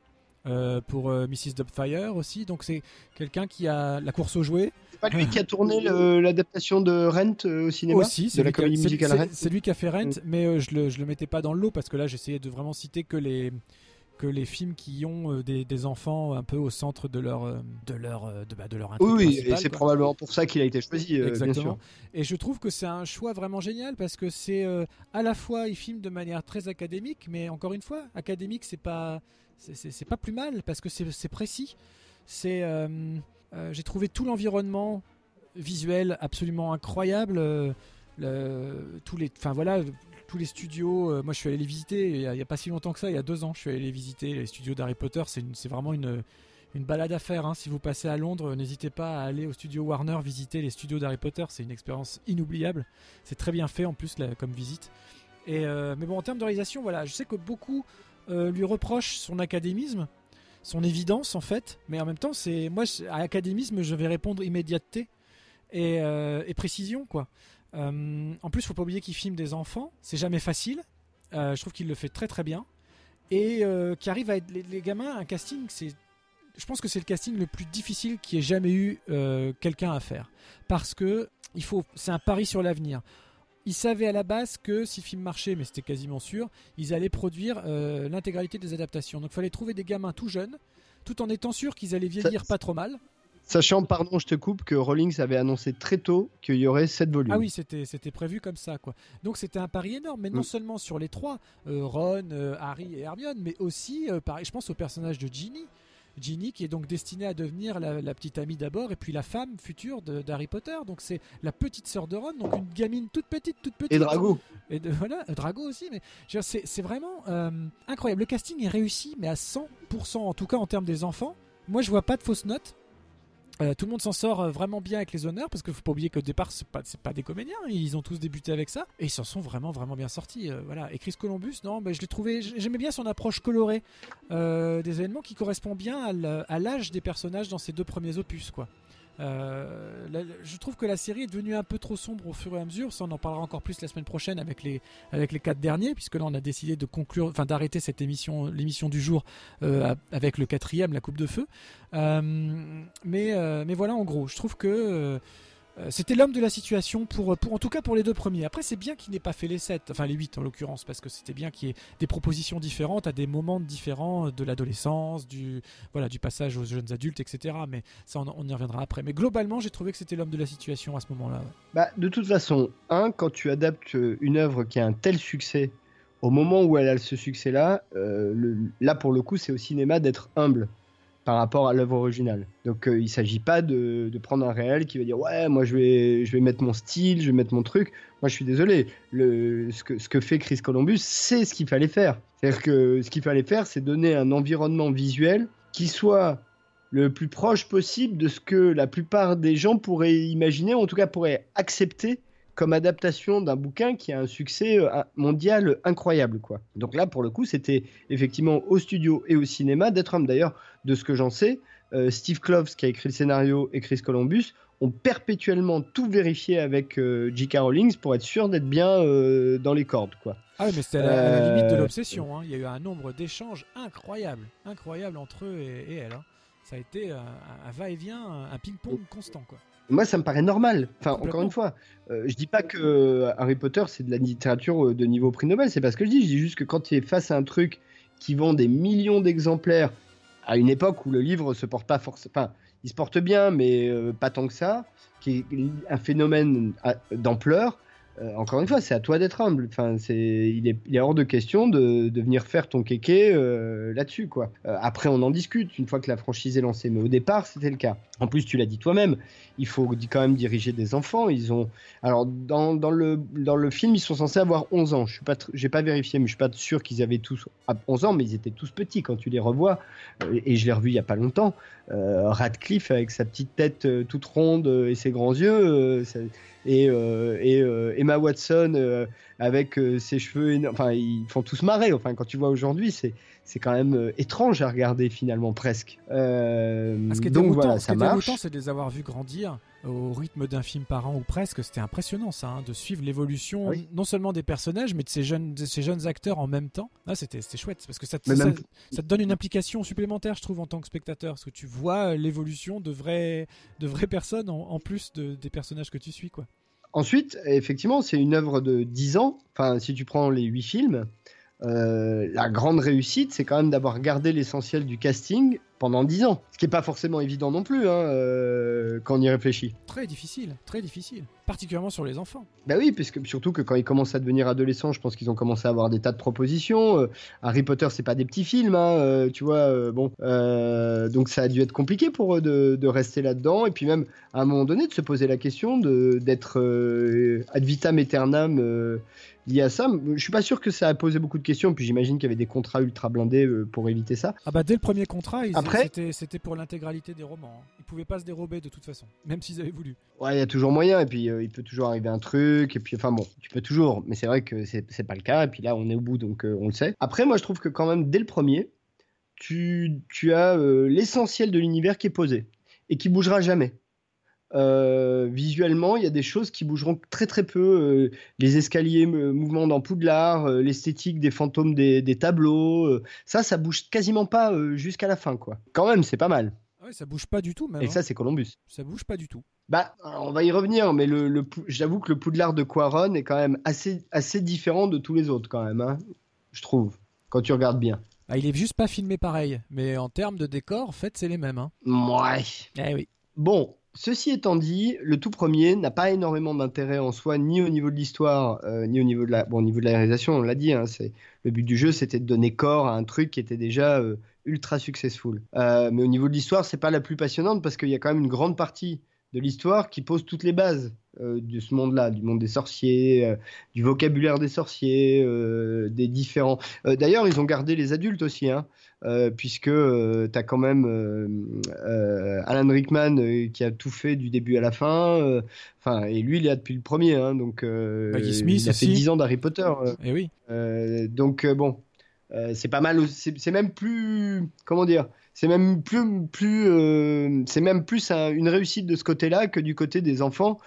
A: Euh, pour euh, Mrs. Dubfire aussi. Donc c'est quelqu'un qui a la course aux jouets.
B: C'est pas lui qui a tourné l'adaptation de Rent euh, au cinéma
A: Aussi. C'est lui qui a fait Rent, mm. mais je le, je le mettais pas dans le lot parce que là j'essayais de vraiment citer que les que les films qui ont des, des, enfants un peu au centre de leur de leur de, bah, de leur
B: intrigue Oui, et c'est probablement pour ça qu'il a été choisi. Exactement. Bien sûr.
A: Et je trouve que c'est un choix vraiment génial parce que c'est à la fois il filme de manière très académique, mais encore une fois, académique c'est pas c'est pas plus mal parce que c'est précis. C'est, euh, euh, j'ai trouvé tout l'environnement visuel absolument incroyable. Euh, tous les, enfin voilà, tous les studios. moi, je suis allé les visiter il y, a, pas si longtemps que ça, il y a deux ans. Je suis allé les visiter les studios d'Harry Potter. C'est vraiment une une balade à faire. Hein. Si vous passez à Londres, n'hésitez pas à aller au studio Warner visiter les studios d'Harry Potter. C'est une expérience inoubliable. C'est très bien fait en plus comme visite. Et mais bon, en termes de réalisation, voilà, je sais que beaucoup euh, lui reproche son académisme. son évidence en fait, mais en même temps, c'est moi à académisme, je vais répondre immédiateté et, et précision quoi. En plus, faut pas oublier qu'il filme des enfants, c'est jamais facile. je trouve qu'il le fait très très bien et qui arrive à être les, les gamins un casting c'est je pense que c'est le casting le plus difficile qui ait jamais eu euh, quelqu'un à faire. Parce que il faut, c'est un pari sur l'avenir. Ils savaient à la base que si le film marchait, mais c'était quasiment sûr, ils allaient produire euh, l'intégralité des adaptations. Donc il fallait trouver des gamins tout jeunes, tout en étant sûr qu'ils allaient vieillir pas trop mal.
B: Sachant, pardon, je te coupe, que Rawlings avait annoncé très tôt qu'il y aurait 7 volumes.
A: Ah oui, c'était, c'était prévu comme ça, quoi. Donc c'était un pari énorme, mais non mm. seulement sur les trois, euh, Ron, Harry et Hermione, mais aussi, pareil, je pense au personnage de Ginny. Ginny qui est donc destinée à devenir la, petite amie d'abord et puis la femme future d'Harry Potter. Donc c'est la petite sœur de Ron, donc une gamine toute petite, toute petite.
B: Et Drago.
A: Et de, voilà, Drago aussi. Mais c'est vraiment euh, incroyable. Le casting est réussi, mais à 100%, en tout cas en termes des enfants. Moi, je vois pas de fausses notes. Euh, tout le monde s'en sort euh, vraiment bien avec les honneurs parce qu'il faut pas oublier qu'au départ c'est pas pas des comédiens ils ont tous débuté avec ça. Et ils s'en sont vraiment vraiment bien sortis euh, voilà. Et Chris Columbus non ben, je l'ai trouvé j'aimais bien son approche colorée des événements qui correspond bien à l'âge des personnages dans ces deux premiers opus quoi euh, je trouve que la série est devenue un peu trop sombre au fur et à mesure. Ça, on en parlera encore plus la semaine prochaine avec les avec les quatre derniers, puisque là, on a décidé de conclure, enfin d'arrêter cette émission, l'émission du jour euh, avec le quatrième, la Coupe de Feu. Euh, mais mais voilà, en gros, je trouve que c'était l'homme de la situation pour, pour en tout cas pour les deux premiers. Après c'est bien qu'il n'ait pas fait les 7, enfin les 8 en l'occurrence, parce que c'était bien qu'il y ait des propositions différentes à des moments différents de l'adolescence, du voilà du passage aux jeunes adultes, etc. Mais ça on, y reviendra après. Mais globalement j'ai trouvé que c'était l'homme de la situation à ce moment-là.
B: Bah de toute façon, un quand tu adaptes une œuvre qui a un tel succès, au moment où elle a ce succès-là, euh, là pour le coup c'est au cinéma d'être humble par rapport à l'œuvre originale. Donc euh, il ne s'agit pas de, prendre un réel qui va dire ouais moi je vais, je vais mettre mon style, je vais mettre mon truc. Moi je suis désolé, le, ce, que, ce que fait Chris Columbus c'est ce qu'il fallait faire. C'est-à-dire que ce qu'il fallait faire c'est donner un environnement visuel qui soit le plus proche possible de ce que la plupart des gens pourraient imaginer, ou en tout cas pourraient accepter comme adaptation d'un bouquin qui a un succès euh, mondial incroyable. quoi. Donc là, pour le coup, c'était effectivement au studio et au cinéma d'être homme. D'ailleurs, de ce que j'en sais, euh, Steve Kloves, qui a écrit le scénario, et Chris Columbus, ont perpétuellement tout vérifié avec euh, J.K. Rowling pour être sûr d'être bien dans les cordes. quoi.
A: Ah oui, mais c'était à, la limite de l'obsession. Hein. Il y a eu un nombre d'échanges incroyables, incroyables entre eux et, elle. Hein. Ça a été un, un va-et-vient, un ping-pong constant. quoi.
B: Moi, ça me paraît normal. Enfin, encore une fois, euh, je dis pas que euh, Harry Potter c'est de la littérature euh, de niveau prix Nobel, c'est pas ce que je dis. Je dis juste que quand tu es face à un truc qui vend des millions d'exemplaires à une époque où le livre se porte pas forcément, enfin, il se porte bien, mais pas tant que ça, qui est un phénomène d'ampleur. Euh, encore une fois, c'est à toi d'être humble. Enfin, c'est, il est, hors de question de, venir faire ton kéké euh, là-dessus, quoi. Euh, après, on en discute une fois que la franchise est lancée, mais au départ, c'était le cas. En plus, tu l'as dit toi-même, il faut quand même diriger des enfants. Ils ont, alors dans, dans, le dans le film, ils sont censés avoir 11 ans. Je suis pas, pas vérifié, mais je suis pas sûr qu'ils avaient tous 11 ans, mais ils étaient tous petits quand tu les revois. et je l'ai revu il y a pas longtemps. Radcliffe avec sa petite tête toute ronde et ses grands yeux et, euh, et euh, Emma Watson euh, avec ses cheveux, enfin ils font tous marrer. Enfin quand tu vois aujourd'hui, c'est c'est quand même étrange à regarder finalement presque.
A: ce qui donc voilà, ça marche. c'est de les avoir vus grandir au rythme d'un film par an ou presque. C'était impressionnant ça, hein, de suivre l'évolution non seulement des personnages mais de ces jeunes, de ces jeunes acteurs en même temps. Ah, c'était chouette parce que ça te, ça, te, donne une implication supplémentaire, je trouve, en tant que spectateur, parce que tu vois l'évolution de vraies, de vraies personnes en, en plus de, des personnages que tu suis, quoi.
B: Ensuite, effectivement, c'est une œuvre de 10 ans. Enfin, si tu prends les 8 films, euh, la grande réussite, c'est quand même d'avoir gardé l'essentiel du casting pendant 10 ans. Ce qui n'est pas forcément évident non plus, hein, euh, quand on y réfléchit.
A: Très difficile, très difficile. Particulièrement sur les enfants.
B: Bah oui, puisque, surtout que quand ils commencent à devenir adolescents, je pense qu'ils ont commencé à avoir des tas de propositions. Euh, Harry Potter, c'est pas des petits films, hein, tu vois. bon, donc ça a dû être compliqué pour eux de, de rester là-dedans. Et puis même, à un moment donné, de se poser la question d'être ad vitam aeternam lié à ça. Je suis pas sûr que ça a posé beaucoup de questions, puis j'imagine qu'il y avait des contrats ultra blindés euh, pour éviter ça.
A: Ah bah dès le premier contrat, Après... c'était pour l'intégralité des romans. Hein. Ils pouvaient pas se dérober de toute façon, même s'ils avaient voulu.
B: Ouais, il y a toujours moyen, et puis euh, il peut toujours arriver un truc, et puis enfin bon, tu peux toujours, mais c'est vrai que c'est pas le cas, et puis là on est au bout, donc euh, on le sait. Après, moi je trouve que quand même dès le premier, tu, tu as l'essentiel de l'univers qui est posé et qui bougera jamais. Euh, visuellement, il y a des choses qui bougeront très très peu. Euh, les escaliers, mouvements dans Poudlard, euh, l'esthétique des fantômes des, tableaux, ça, ça bouge quasiment pas jusqu'à la fin, quoi. Quand même, c'est pas mal.
A: Ouais, ça bouge pas du tout, même.
B: Et ça,
A: hein.
B: c'est Columbus.
A: Ça bouge pas du tout.
B: Bah, on va y revenir, mais le, j'avoue que le Poudlard de Quaron est quand même assez, assez différent de tous les autres, quand même, hein, je trouve, quand tu regardes bien.
A: Ah, il est juste pas filmé pareil, mais en termes de décor, en fait, c'est les mêmes. Hein.
B: Ouais.
A: Eh oui.
B: Bon, Ceci étant dit, le tout premier n'a pas énormément d'intérêt en soi, ni au niveau de l'histoire, euh, ni au niveau de la, au niveau de la réalisation. On l'a dit, hein, le but du jeu, c'était de donner corps à un truc qui était déjà euh, ultra successful. Euh, mais au niveau de l'histoire, c'est pas la plus passionnante parce qu'il y a quand même une grande partie de l'histoire qui pose toutes les bases euh, de ce monde-là, du monde des sorciers, euh, du vocabulaire des sorciers, euh, des différents. D'ailleurs, ils ont gardé les adultes aussi, hein, puisque tu as quand même Alan Rickman qui a tout fait du début à la fin. Enfin, et lui, il est là depuis le premier, hein, donc il a fait 10 ans d'Harry Potter.
A: et eh oui.
B: donc bon, c'est pas mal. C'est même plus, comment dire c'est même plus, plus euh, c'est même plus une réussite de ce côté-là que du côté des enfants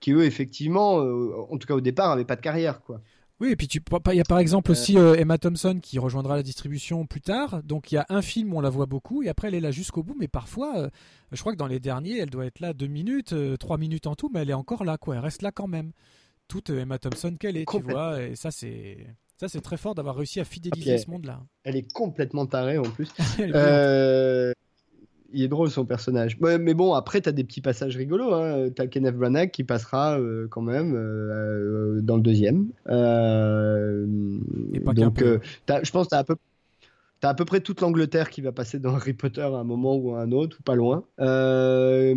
B: qui eux effectivement, euh, en tout cas au départ, n'avaient pas de carrière quoi.
A: Oui, et puis il y a par exemple aussi euh, Emma Thompson qui rejoindra la distribution plus tard. Donc il y a un film, on la voit beaucoup, et après elle est là jusqu'au bout. Mais parfois, je crois que dans les derniers, elle doit être là deux minutes, trois minutes en tout, mais elle est encore là, quoi. Elle reste là quand même. Toute Emma Thompson qu'elle est, tu vois. Et ça, c'est ça, c'est très fort d'avoir réussi à fidéliser ce monde-là.
B: Elle est complètement tarée en plus. euh, il est drôle son personnage. mais bon, après, tu as des petits passages rigolos. Hein. Tu as Kenneth Branagh qui passera euh, quand même euh, dans le deuxième. Et pas donc, je pense que tu as à peu T'as à peu près toute l'Angleterre qui va passer dans Harry Potter à un moment ou à un autre, ou pas loin. Euh,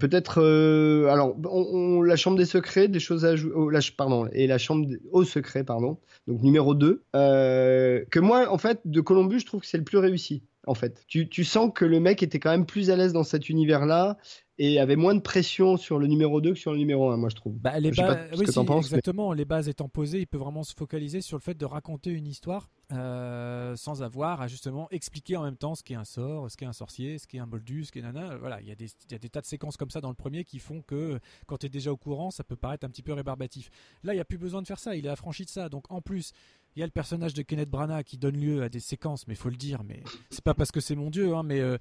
B: peut-être. Euh, alors, on, la chambre des secrets, des choses à jouer. Oh, pardon, et la chambre au secret, pardon. Donc, numéro 2. Euh, que moi, en fait, de Columbus, je trouve que c'est le plus réussi. En fait, tu, tu, sens que le mec était quand même plus à l'aise dans cet univers-là et avait moins de pression sur le numéro 2 que sur le numéro 1, moi je trouve.
A: Bah, les exactement, les bases étant posées, il peut vraiment se focaliser sur le fait de raconter une histoire euh, sans avoir à justement expliquer en même temps ce qu'est un sort, ce qu'est un sorcier, ce qu'est un boldu, ce qu'est nana. Voilà, il y, a des, y a des tas de séquences comme ça dans le premier qui font que quand tu es déjà au courant, ça peut paraître un petit peu rébarbatif. Là, il n'y a plus besoin de faire ça, il est affranchi de ça. Donc en plus, il y a le personnage de Kenneth Branagh qui donne lieu à des séquences, mais il faut le dire, mais c'est pas parce que c'est mon dieu, hein, mais euh,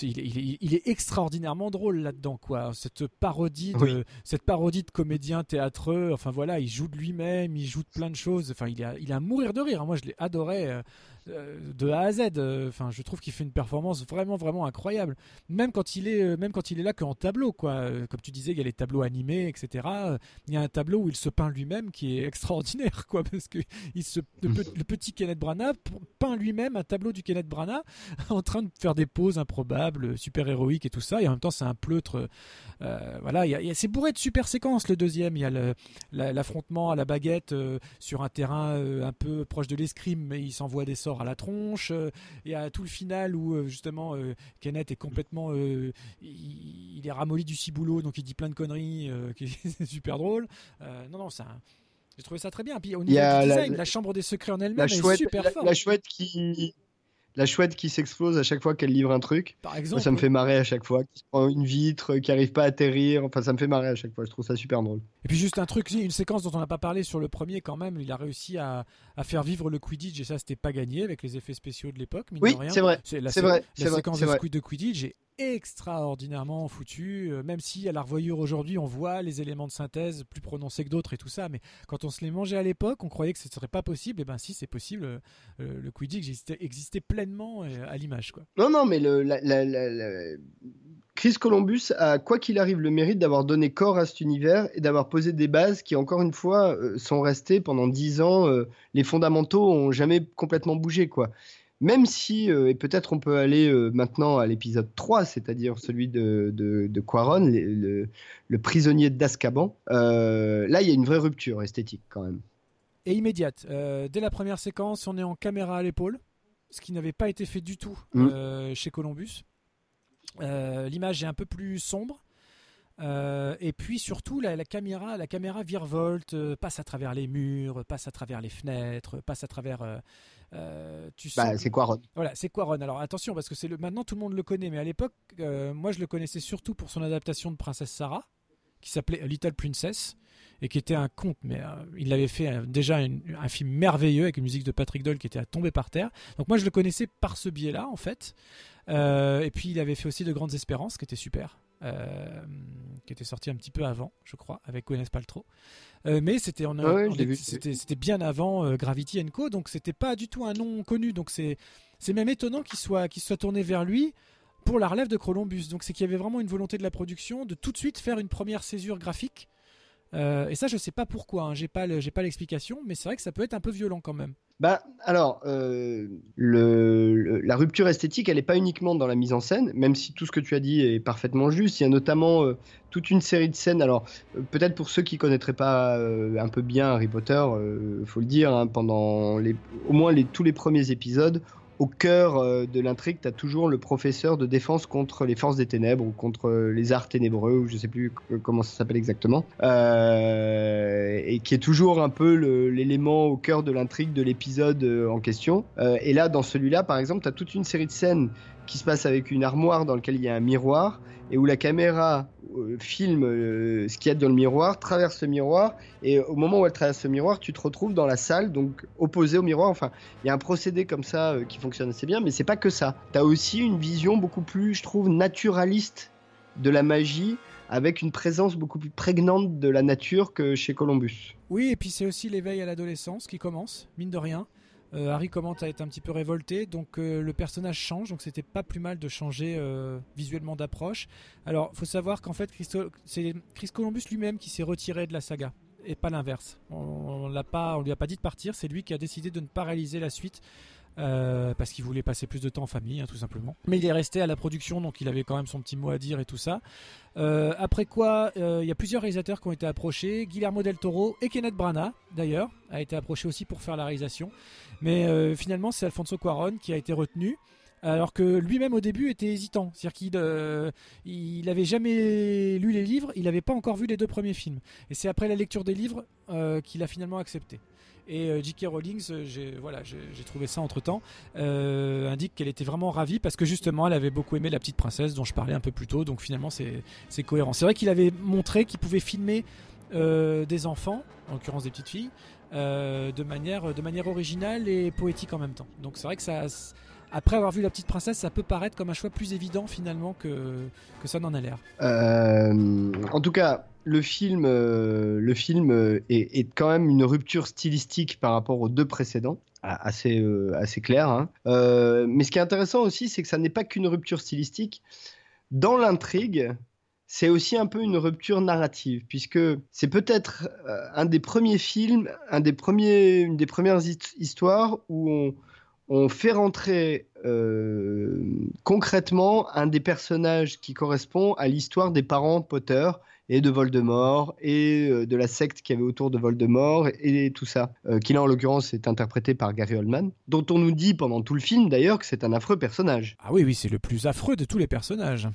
A: il, est, extraordinairement drôle là-dedans, quoi. Cette parodie de, cette parodie de comédien théâtreux, enfin voilà, il joue de lui-même, il joue de plein de choses, enfin il a, il a à mourir de rire. Hein. Moi, je l'ai adoré. Euh, de A à Z. Euh, enfin, je trouve qu'il fait une performance vraiment, vraiment incroyable. Même quand il est, euh, même quand il là qu'en tableau, quoi. Comme tu disais, il y a les tableaux animés, etc. Il y a un tableau où il se peint lui-même qui est extraordinaire, quoi, parce que le, petit Kenneth Branagh peint lui-même un tableau du Kenneth Branagh en train de faire des poses improbables, super héroïques et tout ça. Et en même temps, c'est un pleutre. voilà, c'est bourré de super séquences. Le deuxième, il y a l'affrontement à la baguette sur un terrain un peu proche de l'escrime, mais il s'envoie des sorts à la tronche. Euh, et à tout le final où euh, justement euh, Kenneth est complètement, il, est ramolli du ciboulot, donc il dit plein de conneries, qui c'est super drôle. non, non, ça. J'ai trouvé ça très bien. Puis au niveau du design, la, chambre des secrets en elle-même est super forte.
B: La chouette qui, la chouette qui s'explose à chaque fois qu'elle livre un truc.
A: Par exemple.
B: ça me fait marrer à chaque fois. Qui se prend une vitre, qui arrive pas à atterrir. Enfin, ça me fait marrer à chaque fois. Je trouve ça super drôle.
A: Et puis juste un truc, une séquence dont on n'a pas parlé sur le premier quand même. Il a réussi à, faire vivre le Quidditch et ça, c'était pas gagné avec les effets spéciaux de l'époque.
B: Oui, c'est vrai. C'est vrai.
A: La séquence
B: de,
A: de Quidditch est extraordinairement foutu, euh, même si à la revoyure aujourd'hui on voit les éléments de synthèse plus prononcés que d'autres et tout ça, mais quand on se les mangeait à l'époque, on croyait que ce serait pas possible, et ben si c'est possible, euh, le Quidditch existait, existait pleinement euh, à l'image. quoi.
B: Non, non, mais le, Chris Columbus a, quoi qu'il arrive, le mérite d'avoir donné corps à cet univers et d'avoir posé des bases qui, encore une fois, sont restées pendant dix ans. les fondamentaux ont jamais complètement bougé, quoi même si, euh, et peut-être on peut aller euh, maintenant à l'épisode 3, c'est-à-dire celui de, de, Quaron, le, prisonnier d'Azkaban, euh, là il y a une vraie rupture esthétique quand même.
A: Et immédiate. dès la première séquence, on est en caméra à l'épaule, ce qui n'avait pas été fait du tout mm. chez Columbus. L'image est un peu plus sombre. Euh, et puis surtout la, caméra, la caméra virevolte, euh, passe à travers les murs, passe à travers les fenêtres, passe à travers.
B: Euh, tu bah, c'est Quaron.
A: Voilà, c'est Quaron. Alors attention parce que c'est le maintenant tout le monde le connaît, mais à l'époque, moi je le connaissais surtout pour son adaptation de Princesse Sarah, qui s'appelait Little Princess et qui était un conte. Mais il avait fait déjà un film merveilleux avec une musique de Patrick Doyle qui était à tomber par terre. Donc moi je le connaissais par ce biais-là en fait. Et puis il avait fait aussi De Grandes Espérances, qui était super. Euh, qui était sorti un petit peu avant, je crois, avec Gwyneth Paltrow. Euh, mais c'était en, c'était bien avant euh, Gravity Co. Donc c'était pas du tout un nom connu. Donc c'est c'est même étonnant qu'il soit qu'il soit tourné vers lui pour la relève de Columbus. Donc c'est qu'il y avait vraiment une volonté de la production de tout de suite faire une première césure graphique. Et ça, je sais pas pourquoi. Hein. J'ai pas l'explication, mais c'est vrai que ça peut être un peu violent quand même.
B: Bah, alors, euh, la rupture esthétique, elle n'est pas uniquement dans la mise en scène, même si tout ce que tu as dit est parfaitement juste. Il y a notamment euh, toute une série de scènes. Alors, euh, peut-être pour ceux qui connaîtraient pas un peu bien Harry Potter, faut le dire, hein, pendant au moins tous les premiers épisodes, au cœur euh, de l'intrigue, tu as toujours le professeur de défense contre les forces des ténèbres ou contre euh, les arts ténébreux, ou je sais plus comment ça s'appelle exactement, euh, et qui est toujours un peu l'élément au cœur de l'intrigue de l'épisode en question. et là, dans celui-là, par exemple, tu as toute une série de scènes qui se passent avec une armoire dans laquelle il y a un miroir et où la caméra euh, filme euh, ce qu'il y a dans le miroir, traverse le miroir, et au moment où elle traverse le miroir, tu te retrouves dans la salle, donc opposé au miroir. Enfin, il y a un procédé comme ça euh, qui fonctionne assez bien, mais c'est pas que ça. Tu as aussi une vision beaucoup plus, je trouve, naturaliste de la magie, avec une présence beaucoup plus prégnante de la nature que chez Columbus.
A: Oui, et puis c'est aussi l'éveil à l'adolescence qui commence, mine de rien. Euh, Harry commence à être un petit peu révolté, donc euh, le personnage change, donc c'était pas plus mal de changer euh, visuellement d'approche. Alors, faut savoir qu'en fait, c'est Chris Columbus lui-même qui s'est retiré de la saga, et pas l'inverse. On, on, on lui a pas dit de partir, c'est lui qui a décidé de ne pas réaliser la suite. Parce qu'il voulait passer plus de temps en famille, hein, tout simplement. Mais il est resté à la production, donc il avait quand même son petit mot à dire et tout ça. après quoi, il y a plusieurs réalisateurs qui ont été approchés. Guillermo del Toro et Kenneth Branagh, d'ailleurs, a été approché aussi pour faire la réalisation. Mais euh, finalement, c'est Alfonso Cuaron qui a été retenu. Alors que lui-même au début était hésitant, c'est-à-dire qu'il euh, il avait jamais lu les livres, il n'avait pas encore vu les deux premiers films. Et c'est après la lecture des livres euh, qu'il a finalement accepté. Et J.K. Rowling, j'ai voilà, j'ai trouvé ça entre temps, indique qu'elle était vraiment ravie parce que justement, elle avait beaucoup aimé la petite princesse dont je parlais un peu plus tôt. Donc finalement, c'est cohérent. C'est vrai qu'il avait montré qu'il pouvait filmer des enfants, en l'occurrence des petites filles, euh, de, manière, de manière originale et poétique en même temps. Donc c'est vrai que ça, après avoir vu La Petite Princesse, ça peut paraître comme un choix plus évident finalement que, que ça n'en a l'air.
B: Euh, en tout cas, le film, euh, le film est, quand même une rupture stylistique par rapport aux deux précédents, assez, assez clair. Hein. mais ce qui est intéressant aussi, c'est que ça n'est pas qu'une rupture stylistique. Dans l'intrigue, c'est aussi un peu une rupture narrative, puisque c'est peut-être euh, un des premiers films, un des premiers, une des premières histoires où on, fait rentrer euh, concrètement un des personnages qui correspond à l'histoire des parents Potter et de Voldemort et euh, de la secte qui avait autour de Voldemort et, tout ça, qui là en l'occurrence est interprété par Gary Oldman, dont on nous dit pendant tout le film d'ailleurs que c'est un affreux personnage.
A: Ah oui, oui, c'est le plus affreux de tous les personnages.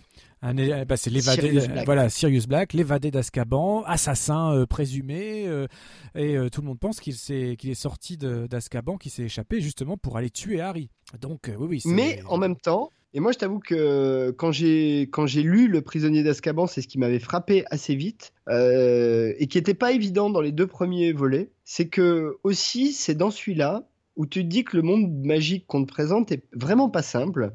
A: Bah, c'est l'évadé, voilà, Sirius Black, l'évadé d'Azkaban, assassin euh, présumé, euh, et euh, tout le monde pense qu'il qu'il est sorti d'Azkaban, qu'il s'est échappé justement pour aller tuer Harry. Donc oui, oui.
B: Mais en même temps, et moi je t'avoue que quand j'ai quand j'ai lu Le Prisonnier d'Azkaban, c'est ce qui m'avait frappé assez vite et qui n'était pas évident dans les deux premiers volets, c'est que aussi c'est dans celui-là où tu te dis que le monde magique qu'on te présente est vraiment pas simple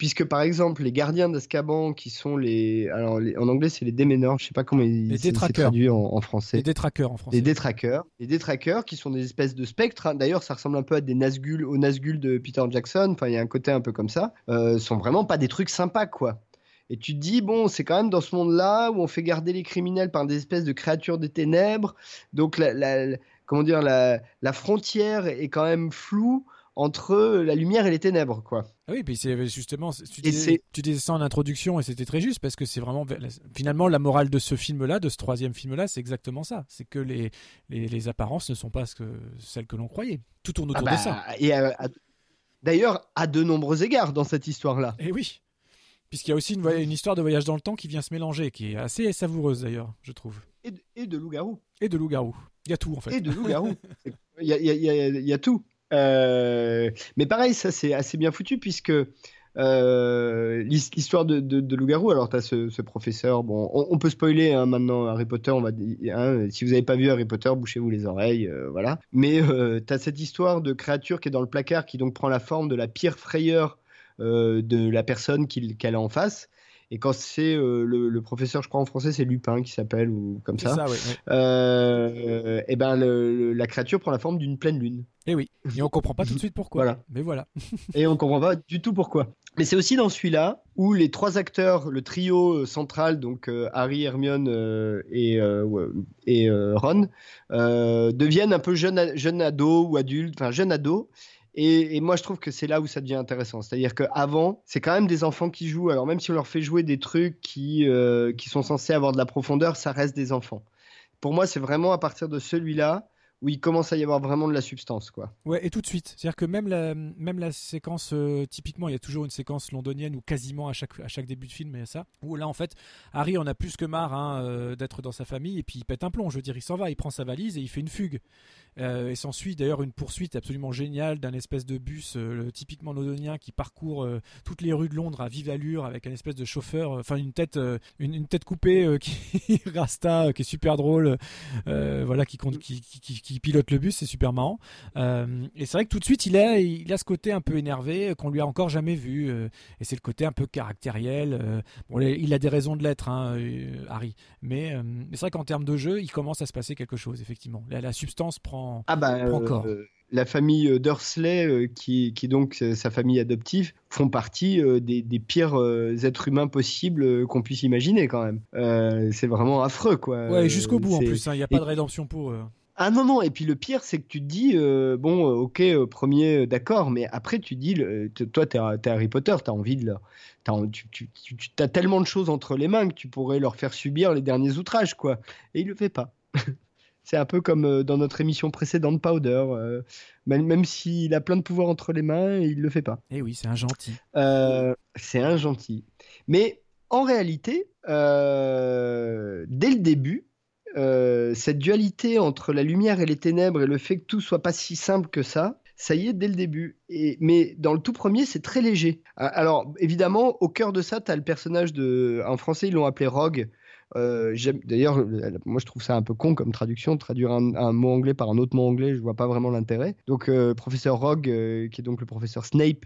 B: puisque par exemple les gardiens d'Azkaban qui sont les alors en anglais c'est les déméneurs je sais pas comment ils c'est traduit en, français.
A: Les détraqueurs en français.
B: Les détraqueurs. Les détraqueurs qui sont des espèces de spectres hein. d'ailleurs ça ressemble un peu à des Nazgûl aux Nazgûl de Peter Jackson. Enfin il y a un côté un peu comme ça. Euh, sont vraiment pas des trucs sympas quoi. Et tu te dis, bon, c'est quand même dans ce monde-là où on fait garder les criminels par des espèces de créatures des ténèbres. Donc, la, comment dire, la, la, frontière est quand même floue entre la lumière et les ténèbres, quoi.
A: Ah oui, puis c'est justement, tu disais, tu disais, ça en introduction et c'était très juste parce que c'est vraiment finalement la morale de ce film-là, de ce troisième film-là, c'est exactement ça. C'est que les, les, apparences ne sont pas ce que, celles que l'on croyait. Tout tourne autour ah de ça.
B: Et d'ailleurs, à de nombreux égards dans cette histoire-là.
A: Et eh oui. Puisqu'il y a aussi une, une, histoire de voyage dans le temps qui vient se mélanger, qui est assez savoureuse d'ailleurs, je trouve.
B: Et de, loup-garou.
A: Et de loup-garou. Il y a tout en fait.
B: Et de loup-garou. Il y, y, y a, tout. Euh, mais pareil, ça c'est assez bien foutu puisque euh, l'histoire de, de, loup-garou, alors tu as ce, professeur, bon, on, peut spoiler hein, maintenant Harry Potter, on va hein, si vous n'avez pas vu Harry Potter, bouchez-vous les oreilles, euh, voilà. Mais tu as cette histoire de créature qui est dans le placard, qui donc prend la forme de la pire frayeur de la personne qu'elle a en face. Et quand c'est euh, le, professeur, je crois en français, c'est Lupin qui s'appelle ou comme ça. ça euh, et ben la créature prend la forme d'une pleine lune.
A: Et oui. Et on comprend pas tout de suite pourquoi. Voilà. Mais voilà.
B: et on comprend pas du tout pourquoi. Mais c'est aussi dans celui-là où les trois acteurs, le trio euh, central, donc Harry, Hermione et, et Ron, deviennent un peu jeunes jeune ados ou adultes, enfin jeunes ados, et, moi, je trouve que c'est là où ça devient intéressant. C'est-à-dire qu'avant, c'est quand même des enfants qui jouent. Alors, même si on leur fait jouer des trucs qui, euh, qui sont censés avoir de la profondeur, ça reste des enfants. Pour moi, c'est vraiment à partir de celui-là où il commence à y avoir vraiment de la substance, quoi.
A: Ouais, et tout de suite. C'est-à-dire que même la, même la séquence, euh, typiquement, il y a toujours une séquence londonienne ou quasiment à chaque, à chaque début de film, il y a ça. Où là, en fait, Harry en a plus que marre hein, euh, d'être dans sa famille et puis il pète un plomb. Je veux dire, il s'en va, il prend sa valise et il fait une fugue. Euh, et s'ensuit d'ailleurs une poursuite absolument géniale d'un espèce de bus euh, typiquement londonien qui parcourt euh, toutes les rues de Londres à vive allure avec un espèce de chauffeur, enfin une tête, une, tête coupée qui rasta, qui est super drôle, voilà, qui, pilote le bus, c'est super marrant. et c'est vrai que tout de suite il a, ce côté un peu énervé qu'on lui a encore jamais vu, et c'est le côté un peu caractériel. il a des raisons de l'être, hein, Harry, mais, c'est vrai qu'en termes de jeu, il commence à se passer quelque chose effectivement. la substance prend
B: ah bah, euh, la famille euh, Dursley, euh, qui, qui donc sa famille adoptive, font partie des, pires êtres humains possibles qu'on puisse imaginer quand même. c'est vraiment affreux quoi.
A: Ouais, jusqu'au bout en plus, il hein, n'y a pas de rédemption pour eux.
B: Ah non, non, et puis le pire, c'est que tu te dis, bon, ok, premier, d'accord, mais après, tu te dis, toi, t'es es Harry Potter, t'as envie de leur. As, tu, tu, as tellement de choses entre les mains que tu pourrais leur faire subir les derniers outrages, quoi. Et il le fait pas. C'est un peu comme euh, dans notre émission précédente, Powder. Euh, même, s'il a plein de pouvoirs entre les mains, il le fait pas.
A: Eh oui, c'est un gentil.
B: Euh, c'est un gentil. Mais en réalité, dès le début, cette dualité entre la lumière et les ténèbres et le fait que tout soit pas si simple que ça, ça y est dès le début. Et, mais dans le tout premier, c'est très léger. Alors, évidemment, au cœur de ça, tu as le personnage de. En français, ils l'ont appelé Rogue, euh, d'ailleurs, moi je trouve ça un peu con comme traduction, traduire un, mot anglais par un autre mot anglais, je vois pas vraiment l'intérêt. Donc, euh, professeur Rogue, euh, qui est donc le professeur Snape,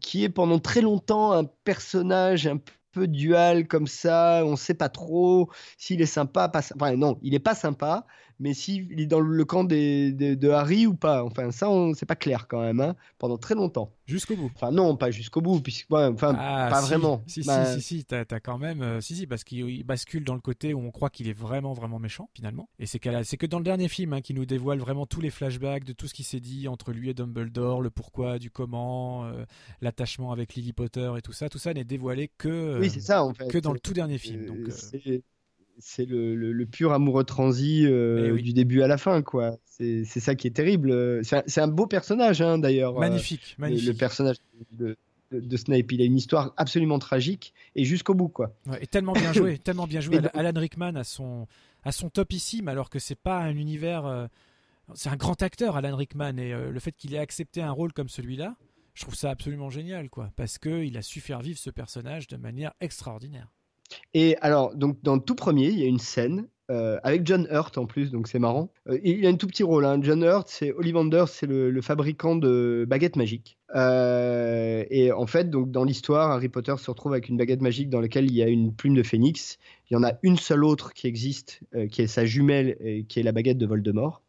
B: qui est pendant très longtemps un personnage un peu dual comme ça, on sait pas trop s'il est sympa, pas, enfin non, il est pas sympa, mais s'il est dans le camp des, de Harry ou pas? Enfin, ça, c'est pas clair quand même, hein, pendant très longtemps.
A: Jusqu'au bout.
B: Enfin, non, pas jusqu'au bout, puisque, enfin, ah, pas vraiment.
A: Si, si, si, si, t'as as quand même, euh, si, si, parce qu'il bascule dans le côté où on croit qu'il est vraiment, vraiment méchant, finalement. Et c'est que dans le dernier film hein, qui nous dévoile vraiment tous les flashbacks de tout ce qui s'est dit entre lui et Dumbledore, le pourquoi, du comment, euh, l'attachement avec Lily Potter et tout ça. Tout ça n'est dévoilé que,
B: oui, ça, en fait.
A: que dans le tout dernier film. Donc,
B: euh, c'est le, pur amoureux transi euh, eh du début à la fin, quoi. C'est ça qui est terrible. C'est un, beau personnage, hein, d'ailleurs.
A: Euh, magnifique.
B: Le, personnage de, Snape, il a une histoire absolument tragique et jusqu'au bout, quoi.
A: et tellement bien joué, tellement bien joué. Alan Rickman a son, à son topissime, alors que c'est pas un univers. Euh, c'est un grand acteur, Alan Rickman, et le fait qu'il ait accepté un rôle comme celui-là, je trouve ça absolument génial, quoi, parce qu'il a su faire vivre ce personnage de manière extraordinaire.
B: Et alors, donc dans le tout premier, il y a une scène euh, avec John Hurt en plus, donc c'est marrant. Euh, il a un tout petit rôle. Hein. John Hurt, c'est Ollivander, c'est le, fabricant de baguettes magiques. Euh, et en fait, donc dans l'histoire, Harry Potter se retrouve avec une baguette magique dans laquelle il y a une plume de phénix. Il y en a une seule autre qui existe, qui est sa jumelle, qui est la baguette de Voldemort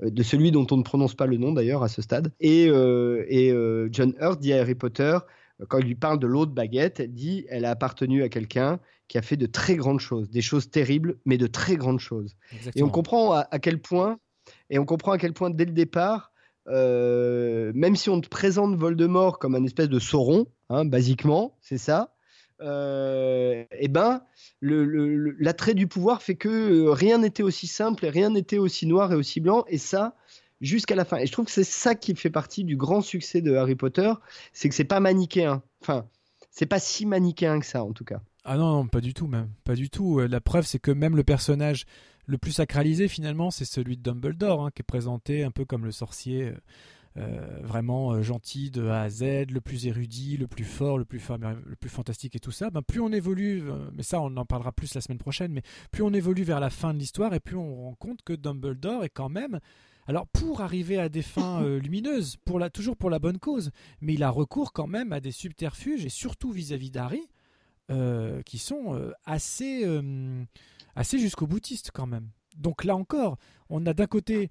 B: de celui dont on ne prononce pas le nom d'ailleurs à ce stade. Et, et John Hurt dit à Harry Potter, quand il lui parle de l'autre baguette, elle dit elle a appartenu à quelqu'un qui a fait de très grandes choses, des choses terribles, mais de très grandes choses. Et on comprend à, quel point, et on comprend à quel point dès le départ, euh, même si on te présente Voldemort comme un espèce de Sauron, hein, basiquement, c'est ça. Euh, eh ben, l'attrait du pouvoir fait que euh, rien n'était aussi simple, et rien n'était aussi noir et aussi blanc, et ça, jusqu'à la fin. Et je trouve que c'est ça qui fait partie du grand succès de Harry Potter, c'est que c'est pas manichéen. Enfin, c'est pas si manichéen que ça en tout cas.
A: Ah non, pas du tout même, pas du tout. La preuve, c'est que même le personnage le plus sacralisé finalement, c'est celui de Dumbledore, hein, qui est présenté un peu comme le sorcier. Euh, vraiment euh, gentil de A à Z, le plus érudit, le plus fort, le plus, fantastique et tout ça, ben, plus on évolue, euh, mais ça on en parlera plus la semaine prochaine, mais plus on évolue vers la fin de l'histoire et plus on rend compte que Dumbledore est quand même... Alors pour arriver à des fins lumineuses, pour la, toujours pour la bonne cause, mais il a recours quand même à des subterfuges et surtout vis-à-vis d'Harry, qui sont assez, assez jusqu'au boutiste quand même. Donc là encore, on a d'un côté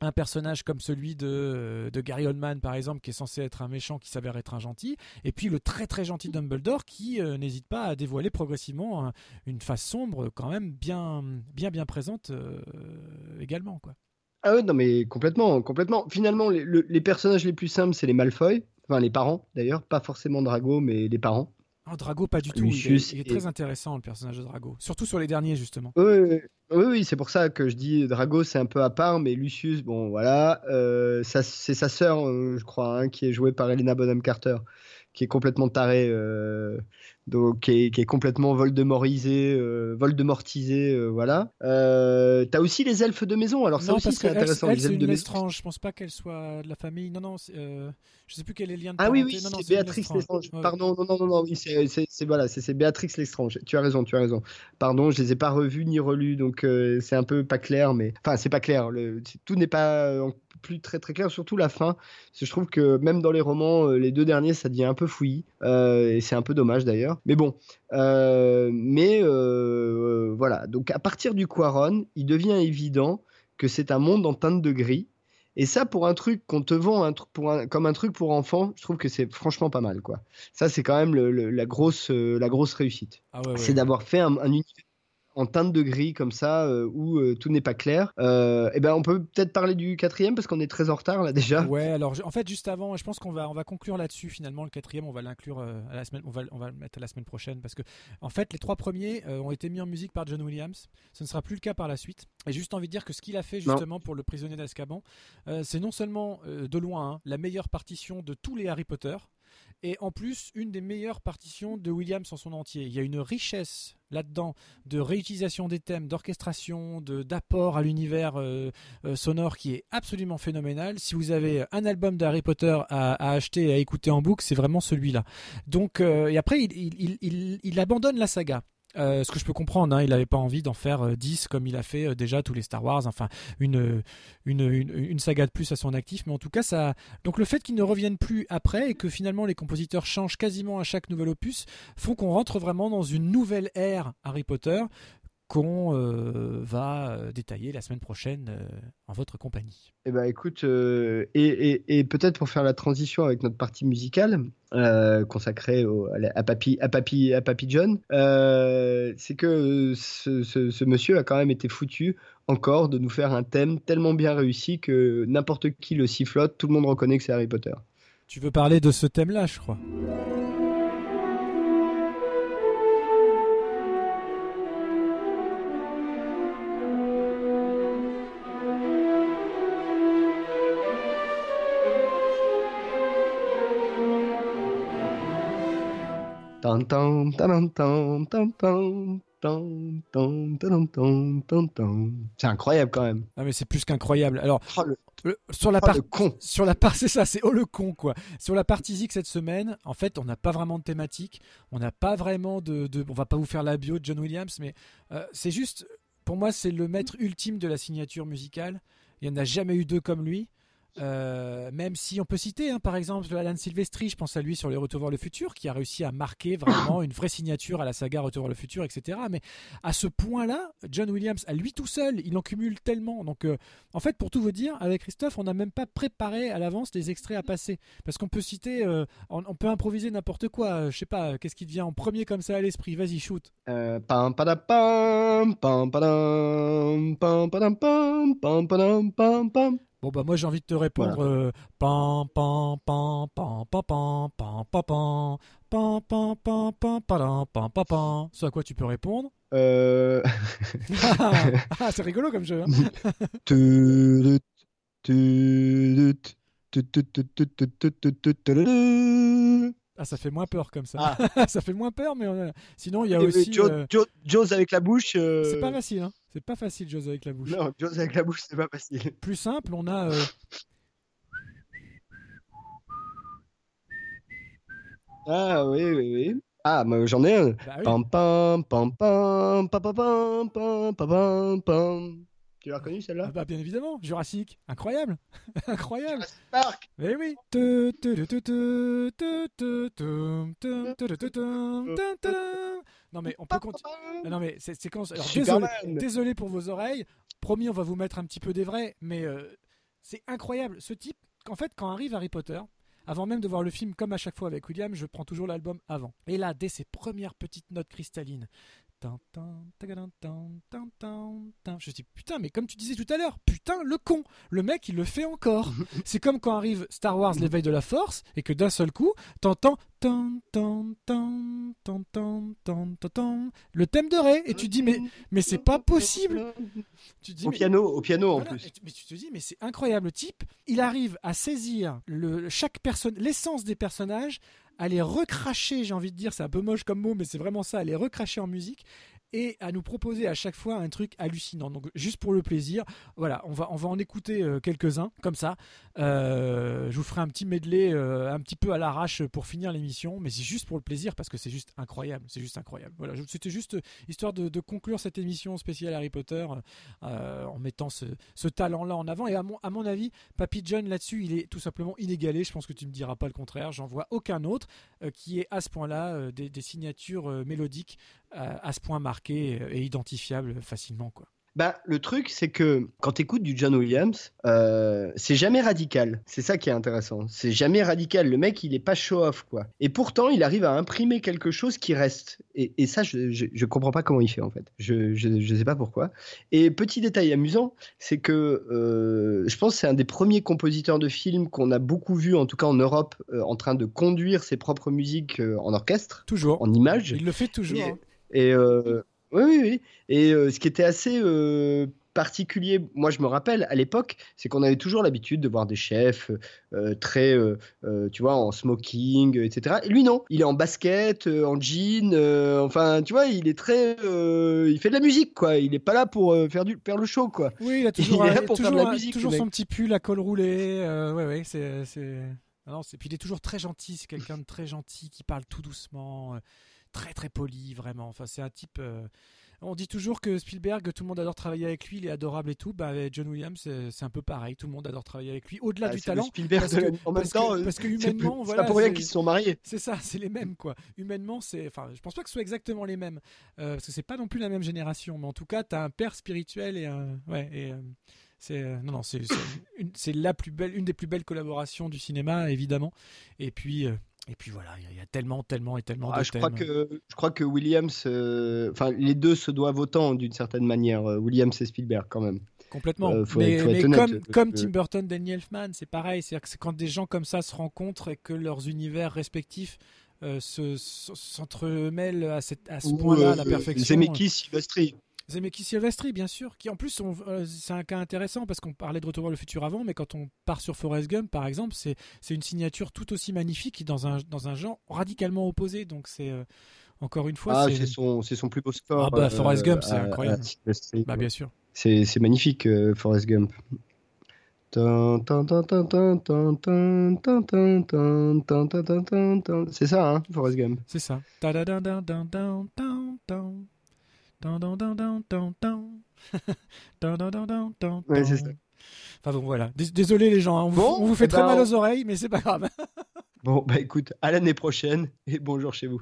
A: un personnage comme celui de, Gary Oldman par exemple qui est censé être un méchant qui s'avère être un gentil et puis le très très gentil Dumbledore qui euh, n'hésite pas à dévoiler progressivement une face sombre quand même bien bien présente euh, également.
B: Ah ouais non mais complètement complètement finalement les, les personnages les plus simples c'est les Malfoy enfin les parents d'ailleurs pas forcément Drago mais les parents
A: Drago, pas du tout. il est, très intéressant, le personnage de Drago. Surtout sur les derniers, justement.
B: Oui, oui, c'est pour ça que je dis Drago, c'est un peu à part, mais Lucius, bon, voilà. Euh, c'est sa sœur, euh, je crois, hein, qui est jouée par Elena Bonham Carter, qui est complètement tarée. Euh, donc qui est, qui est, complètement Voldemortisé, euh, Voldemortisé, euh, voilà. Euh, T'as aussi les elfes de maison, alors ça aussi c'est intéressant.
A: Elle, les elfes de maison. Je pense pas qu'elle soit de la famille. Non, non, je sais plus quel est le lien de
B: Ah oui, oui, c'est Béatrix Lestrange. Pardon, non, non, non, non, oui, c'est voilà, c'est Béatrix Lestrange. Tu as raison, tu as raison. Pardon, je les ai pas revus ni relus, donc c'est un peu pas clair, mais enfin c'est pas clair. Le... Tout n'est pas plus très très clair, surtout la fin. Parce que je trouve que même dans les romans, les deux derniers, ça devient un peu fouillis, et c'est un peu dommage d'ailleurs. Mais bon, euh, mais euh, voilà. Donc à partir du Quaron, il devient évident que c'est un monde en teinte de gris. Et ça, pour un truc qu'on te vend un pour comme un truc pour enfants, je trouve que c'est franchement pas mal, quoi. Ça, c'est quand même la grosse, euh, la grosse réussite. Ah c'est d'avoir fait un, un, univers en teinte de gris comme ça euh, où euh, tout n'est pas clair. Euh, et ben on peut peut-être parler du quatrième parce qu'on est très en retard là déjà.
A: Ouais, alors en fait juste avant, je pense qu'on va on va conclure là-dessus finalement le quatrième, on va l'inclure à la semaine, on va on va le mettre à la semaine prochaine parce que en fait les trois premiers ont été mis en musique par John Williams. Ce ne sera plus le cas par la suite. Et juste envie de dire que ce qu'il a fait justement pour le prisonnier d'Azkaban, c'est non seulement de loin hein, la meilleure partition de tous les Harry Potter et en plus une des meilleures partitions de Williams en son entier. Il y a une richesse là-dedans de réutilisation des thèmes, d'orchestration, d'apport à l'univers euh, euh, sonore qui est absolument phénoménal. Si vous avez un album d'Harry Potter à, acheter et à écouter en boucle, c'est vraiment celui-là. Donc euh, et après il, abandonne la saga. Euh, ce que je peux comprendre, hein, il n'avait pas envie d'en faire 10 euh, comme il a fait euh, déjà tous les Star Wars, enfin une, une, une, saga de plus à son actif, mais en tout cas ça... Donc le fait qu'il ne revienne plus après et que finalement les compositeurs changent quasiment à chaque nouvel opus font qu'on rentre vraiment dans une nouvelle ère Harry Potter qu'on euh, va euh, détailler la semaine prochaine euh, en votre compagnie.
B: Eh ben, écoute, et, peut-être pour faire la transition avec notre partie musicale consacrée à, Papy, à, Papy, à Papy John, c'est que ce, monsieur a quand même été foutu encore de nous faire un thème tellement bien réussi que n'importe qui le sifflote, tout le monde reconnaît que c'est Harry Potter.
A: Tu veux parler de ce thème-là, je crois.
B: C'est incroyable quand même.
A: Ah mais c'est plus qu'incroyable. Alors sur la partie sur la part c'est ça, c'est oh le con quoi. Sur la partie Zik cette semaine, en fait, on n'a pas vraiment de thématique, on n'a pas vraiment de, de, on va pas vous faire la bio de John Williams, mais c'est juste pour moi c'est le maître ultime de la signature musicale. Il n'y en a jamais eu deux comme lui. Euh, même si on peut citer, hein, par exemple, Alan Silvestri, je pense à lui sur les Retour vers le futur, qui a réussi à marquer vraiment une vraie signature à la saga Retour vers le futur, etc. Mais à ce point-là, John Williams, à lui tout seul, il en cumule tellement. Donc, euh, en fait, pour tout vous dire, avec Christophe, on n'a même pas préparé à l'avance des extraits à passer, parce qu'on peut citer, euh, on, peut improviser n'importe quoi. je sais pas, qu'est-ce qui te vient en premier comme ça à l'esprit? Vas-y, shoot.
B: pam
A: Bon bah moi j'ai envie de te répondre euh, pam pam pam pam pam pam pam pam pam pam pam pam pam pam pam pam Ce à quoi tu peux répondre
B: Euh
A: ah, c'est rigolo comme jeu. Ah, ça fait moins peur comme ça.
B: Ah.
A: ça fait moins peur, mais euh, sinon, il y a
B: euh,
A: aussi.
B: Jaws,
A: euh,
B: avec la bouche. euh,
A: C'est pas facile, hein. C'est pas facile, Jaws avec la bouche.
B: Non, Jaws avec la bouche, c'est pas facile.
A: Plus simple, on a. euh,
B: Ah oui, oui, oui. Ah, moi j'en ai un.
A: bah oui.
B: Pam pam pam pam pam pam pam pam pam. Tu l'as reconnu
A: Ah
B: celle-là
A: bah, bien évidemment, Jurassic, incroyable, incroyable.
B: Jurassic Park.
A: Mais oui. Non mais on peut continuer. Non mais. Alors, désolé,
B: Superman.
A: désolé pour vos oreilles. Promis, on va vous mettre un petit peu des vrais, mais euh, c'est incroyable. Ce type, en fait, quand arrive Harry Potter, avant même de voir le film, comme à chaque fois avec William, je prends toujours l'album avant. Et là, dès ses premières petites notes cristallines, je dis putain, mais comme tu disais tout à l'heure, putain le con, le mec il le fait encore. c'est comme quand arrive Star Wars l'éveil de la force et que d'un seul coup t'entends le thème de Ray et tu dis mais mais c'est pas possible.
B: Au piano, au piano en plus.
A: Mais tu te dis mais c'est incroyable le type, il arrive à saisir le l'essence des personnages à les recracher, j'ai envie de dire, c'est un peu moche comme mot, mais c'est vraiment ça, à les recracher en musique et à nous proposer à chaque fois un truc hallucinant. Donc juste pour le plaisir, voilà, on va, on va en écouter euh, quelques-uns comme ça. Euh, je vous ferai un petit medley euh, un petit peu à l'arrache pour finir l'émission, mais c'est juste pour le plaisir parce que c'est juste incroyable, c'est juste incroyable. Voilà, c'était juste histoire de, conclure cette émission spéciale Harry Potter en mettant ce, talent-là en avant. Et à mon, à mon avis, Papy John là-dessus, il est tout simplement inégalé. Je pense que tu me diras pas le contraire. J'en vois aucun autre qui est à ce point-là des, signatures mélodiques à ce point marquées euh, et identifiables facilement, quoi.
B: Bah, le truc, c'est que quand tu écoutes du John Williams, euh, c'est jamais radical. C'est ça qui est intéressant. C'est jamais radical. Le mec, il est pas show-off, quoi. Et pourtant, il arrive à imprimer quelque chose qui reste. Et, et ça, je, je, je comprends pas comment il fait, en fait. Je, je, je sais pas pourquoi. Et petit détail amusant, c'est que euh, je pense que c'est un des premiers compositeurs de films qu'on a beaucoup vu, en tout cas en Europe, euh, en train de conduire ses propres musiques en orchestre,
A: Toujours.
B: en images.
A: Il le fait toujours.
B: Et-. Et euh, oui, oui, oui. Et euh, ce qui était assez euh, particulier, moi je me rappelle à l'époque, c'est qu'on avait toujours l'habitude de voir des chefs très, tu vois, en smoking, etc. Et lui non, il est en basket, en jean, enfin, tu vois, il est très, il fait de la musique quoi. Il est pas là pour faire du, faire le show quoi.
A: Oui, il a toujours,
B: Il est là pour faire de la musique,
A: toujours son petit pull à col roulé. ouais, ouais, c'est. Non. Puis il est toujours très gentil. C'est quelqu'un de très gentil qui parle tout doucement. Euh, très, très poli, vraiment. Enfin, c'est un type. euh, On dit toujours que Spielberg, tout le monde adore travailler avec lui, il est adorable et tout. Bah, avec John Williams, c'est, c'est un peu pareil. Tout le monde adore travailler avec lui. Au-delà
B: Ah,
A: du
B: c'est le
A: talent.
B: Spielberg
A: parce que-
B: en même
A: parce
B: temps,
A: que-
B: euh,
A: parce que
B: c'est
A: humainement,
B: c'est
A: voilà,
B: pas pour rien
A: c'est-
B: qu'ils se sont mariés.
A: C'est ça, c'est les mêmes quoi. Humainement, c'est, enfin, je pense pas que ce soit exactement les mêmes, euh, parce que c'est pas non plus la même génération, mais en tout cas, t'as un père spirituel et un, ouais, et euh, c'est, euh, non, non, c'est, c'est, une, c'est la plus belle, une des plus belles collaborations du cinéma, évidemment. Et puis, euh, et puis voilà, il y a- tellement, tellement et tellement
B: Ah,
A: de
B: je crois que je crois que Williams, euh, enfin les deux se doivent autant d'une certaine manière, euh, Williams et Spielberg quand même.
A: Complètement.
B: Euh, faut
A: mais
B: faut
A: mais comme,
B: parce
A: comme Tim Burton, Danny Elfman, c'est pareil. C'est-à-dire que c'est quand des gens comme ça se rencontrent et que leurs univers respectifs euh, se, se- s'entremêlent à, cette, à ce point-là, à
B: euh,
A: la perfection.
B: Zemeckis, Silvestri.
A: C'est Silvestri, bien sûr, qui en plus c'est un cas intéressant parce qu'on parlait de Retour le futur avant, mais quand on part sur Forrest Gump, par exemple, c'est une signature tout aussi magnifique dans un genre radicalement opposé. Donc c'est encore une fois.
B: Ah,
A: c'est
B: son c'est son plus beau score.
A: Ah bah Forrest Gump, c'est incroyable. bah bien sûr.
B: C'est magnifique Forrest Gump. C'est ça, hein, Forrest Gump.
A: C'est ça.
B: Ouais, c'est ça.
A: Enfin bon, voilà. Dés- Désolé les gens, hein. on, vous,
B: Bon,
A: on vous fait
B: eh
A: très
B: ben,
A: mal
B: on-
A: aux oreilles, mais c'est pas grave.
B: Bon, bah écoute, à l'année prochaine et bonjour chez vous.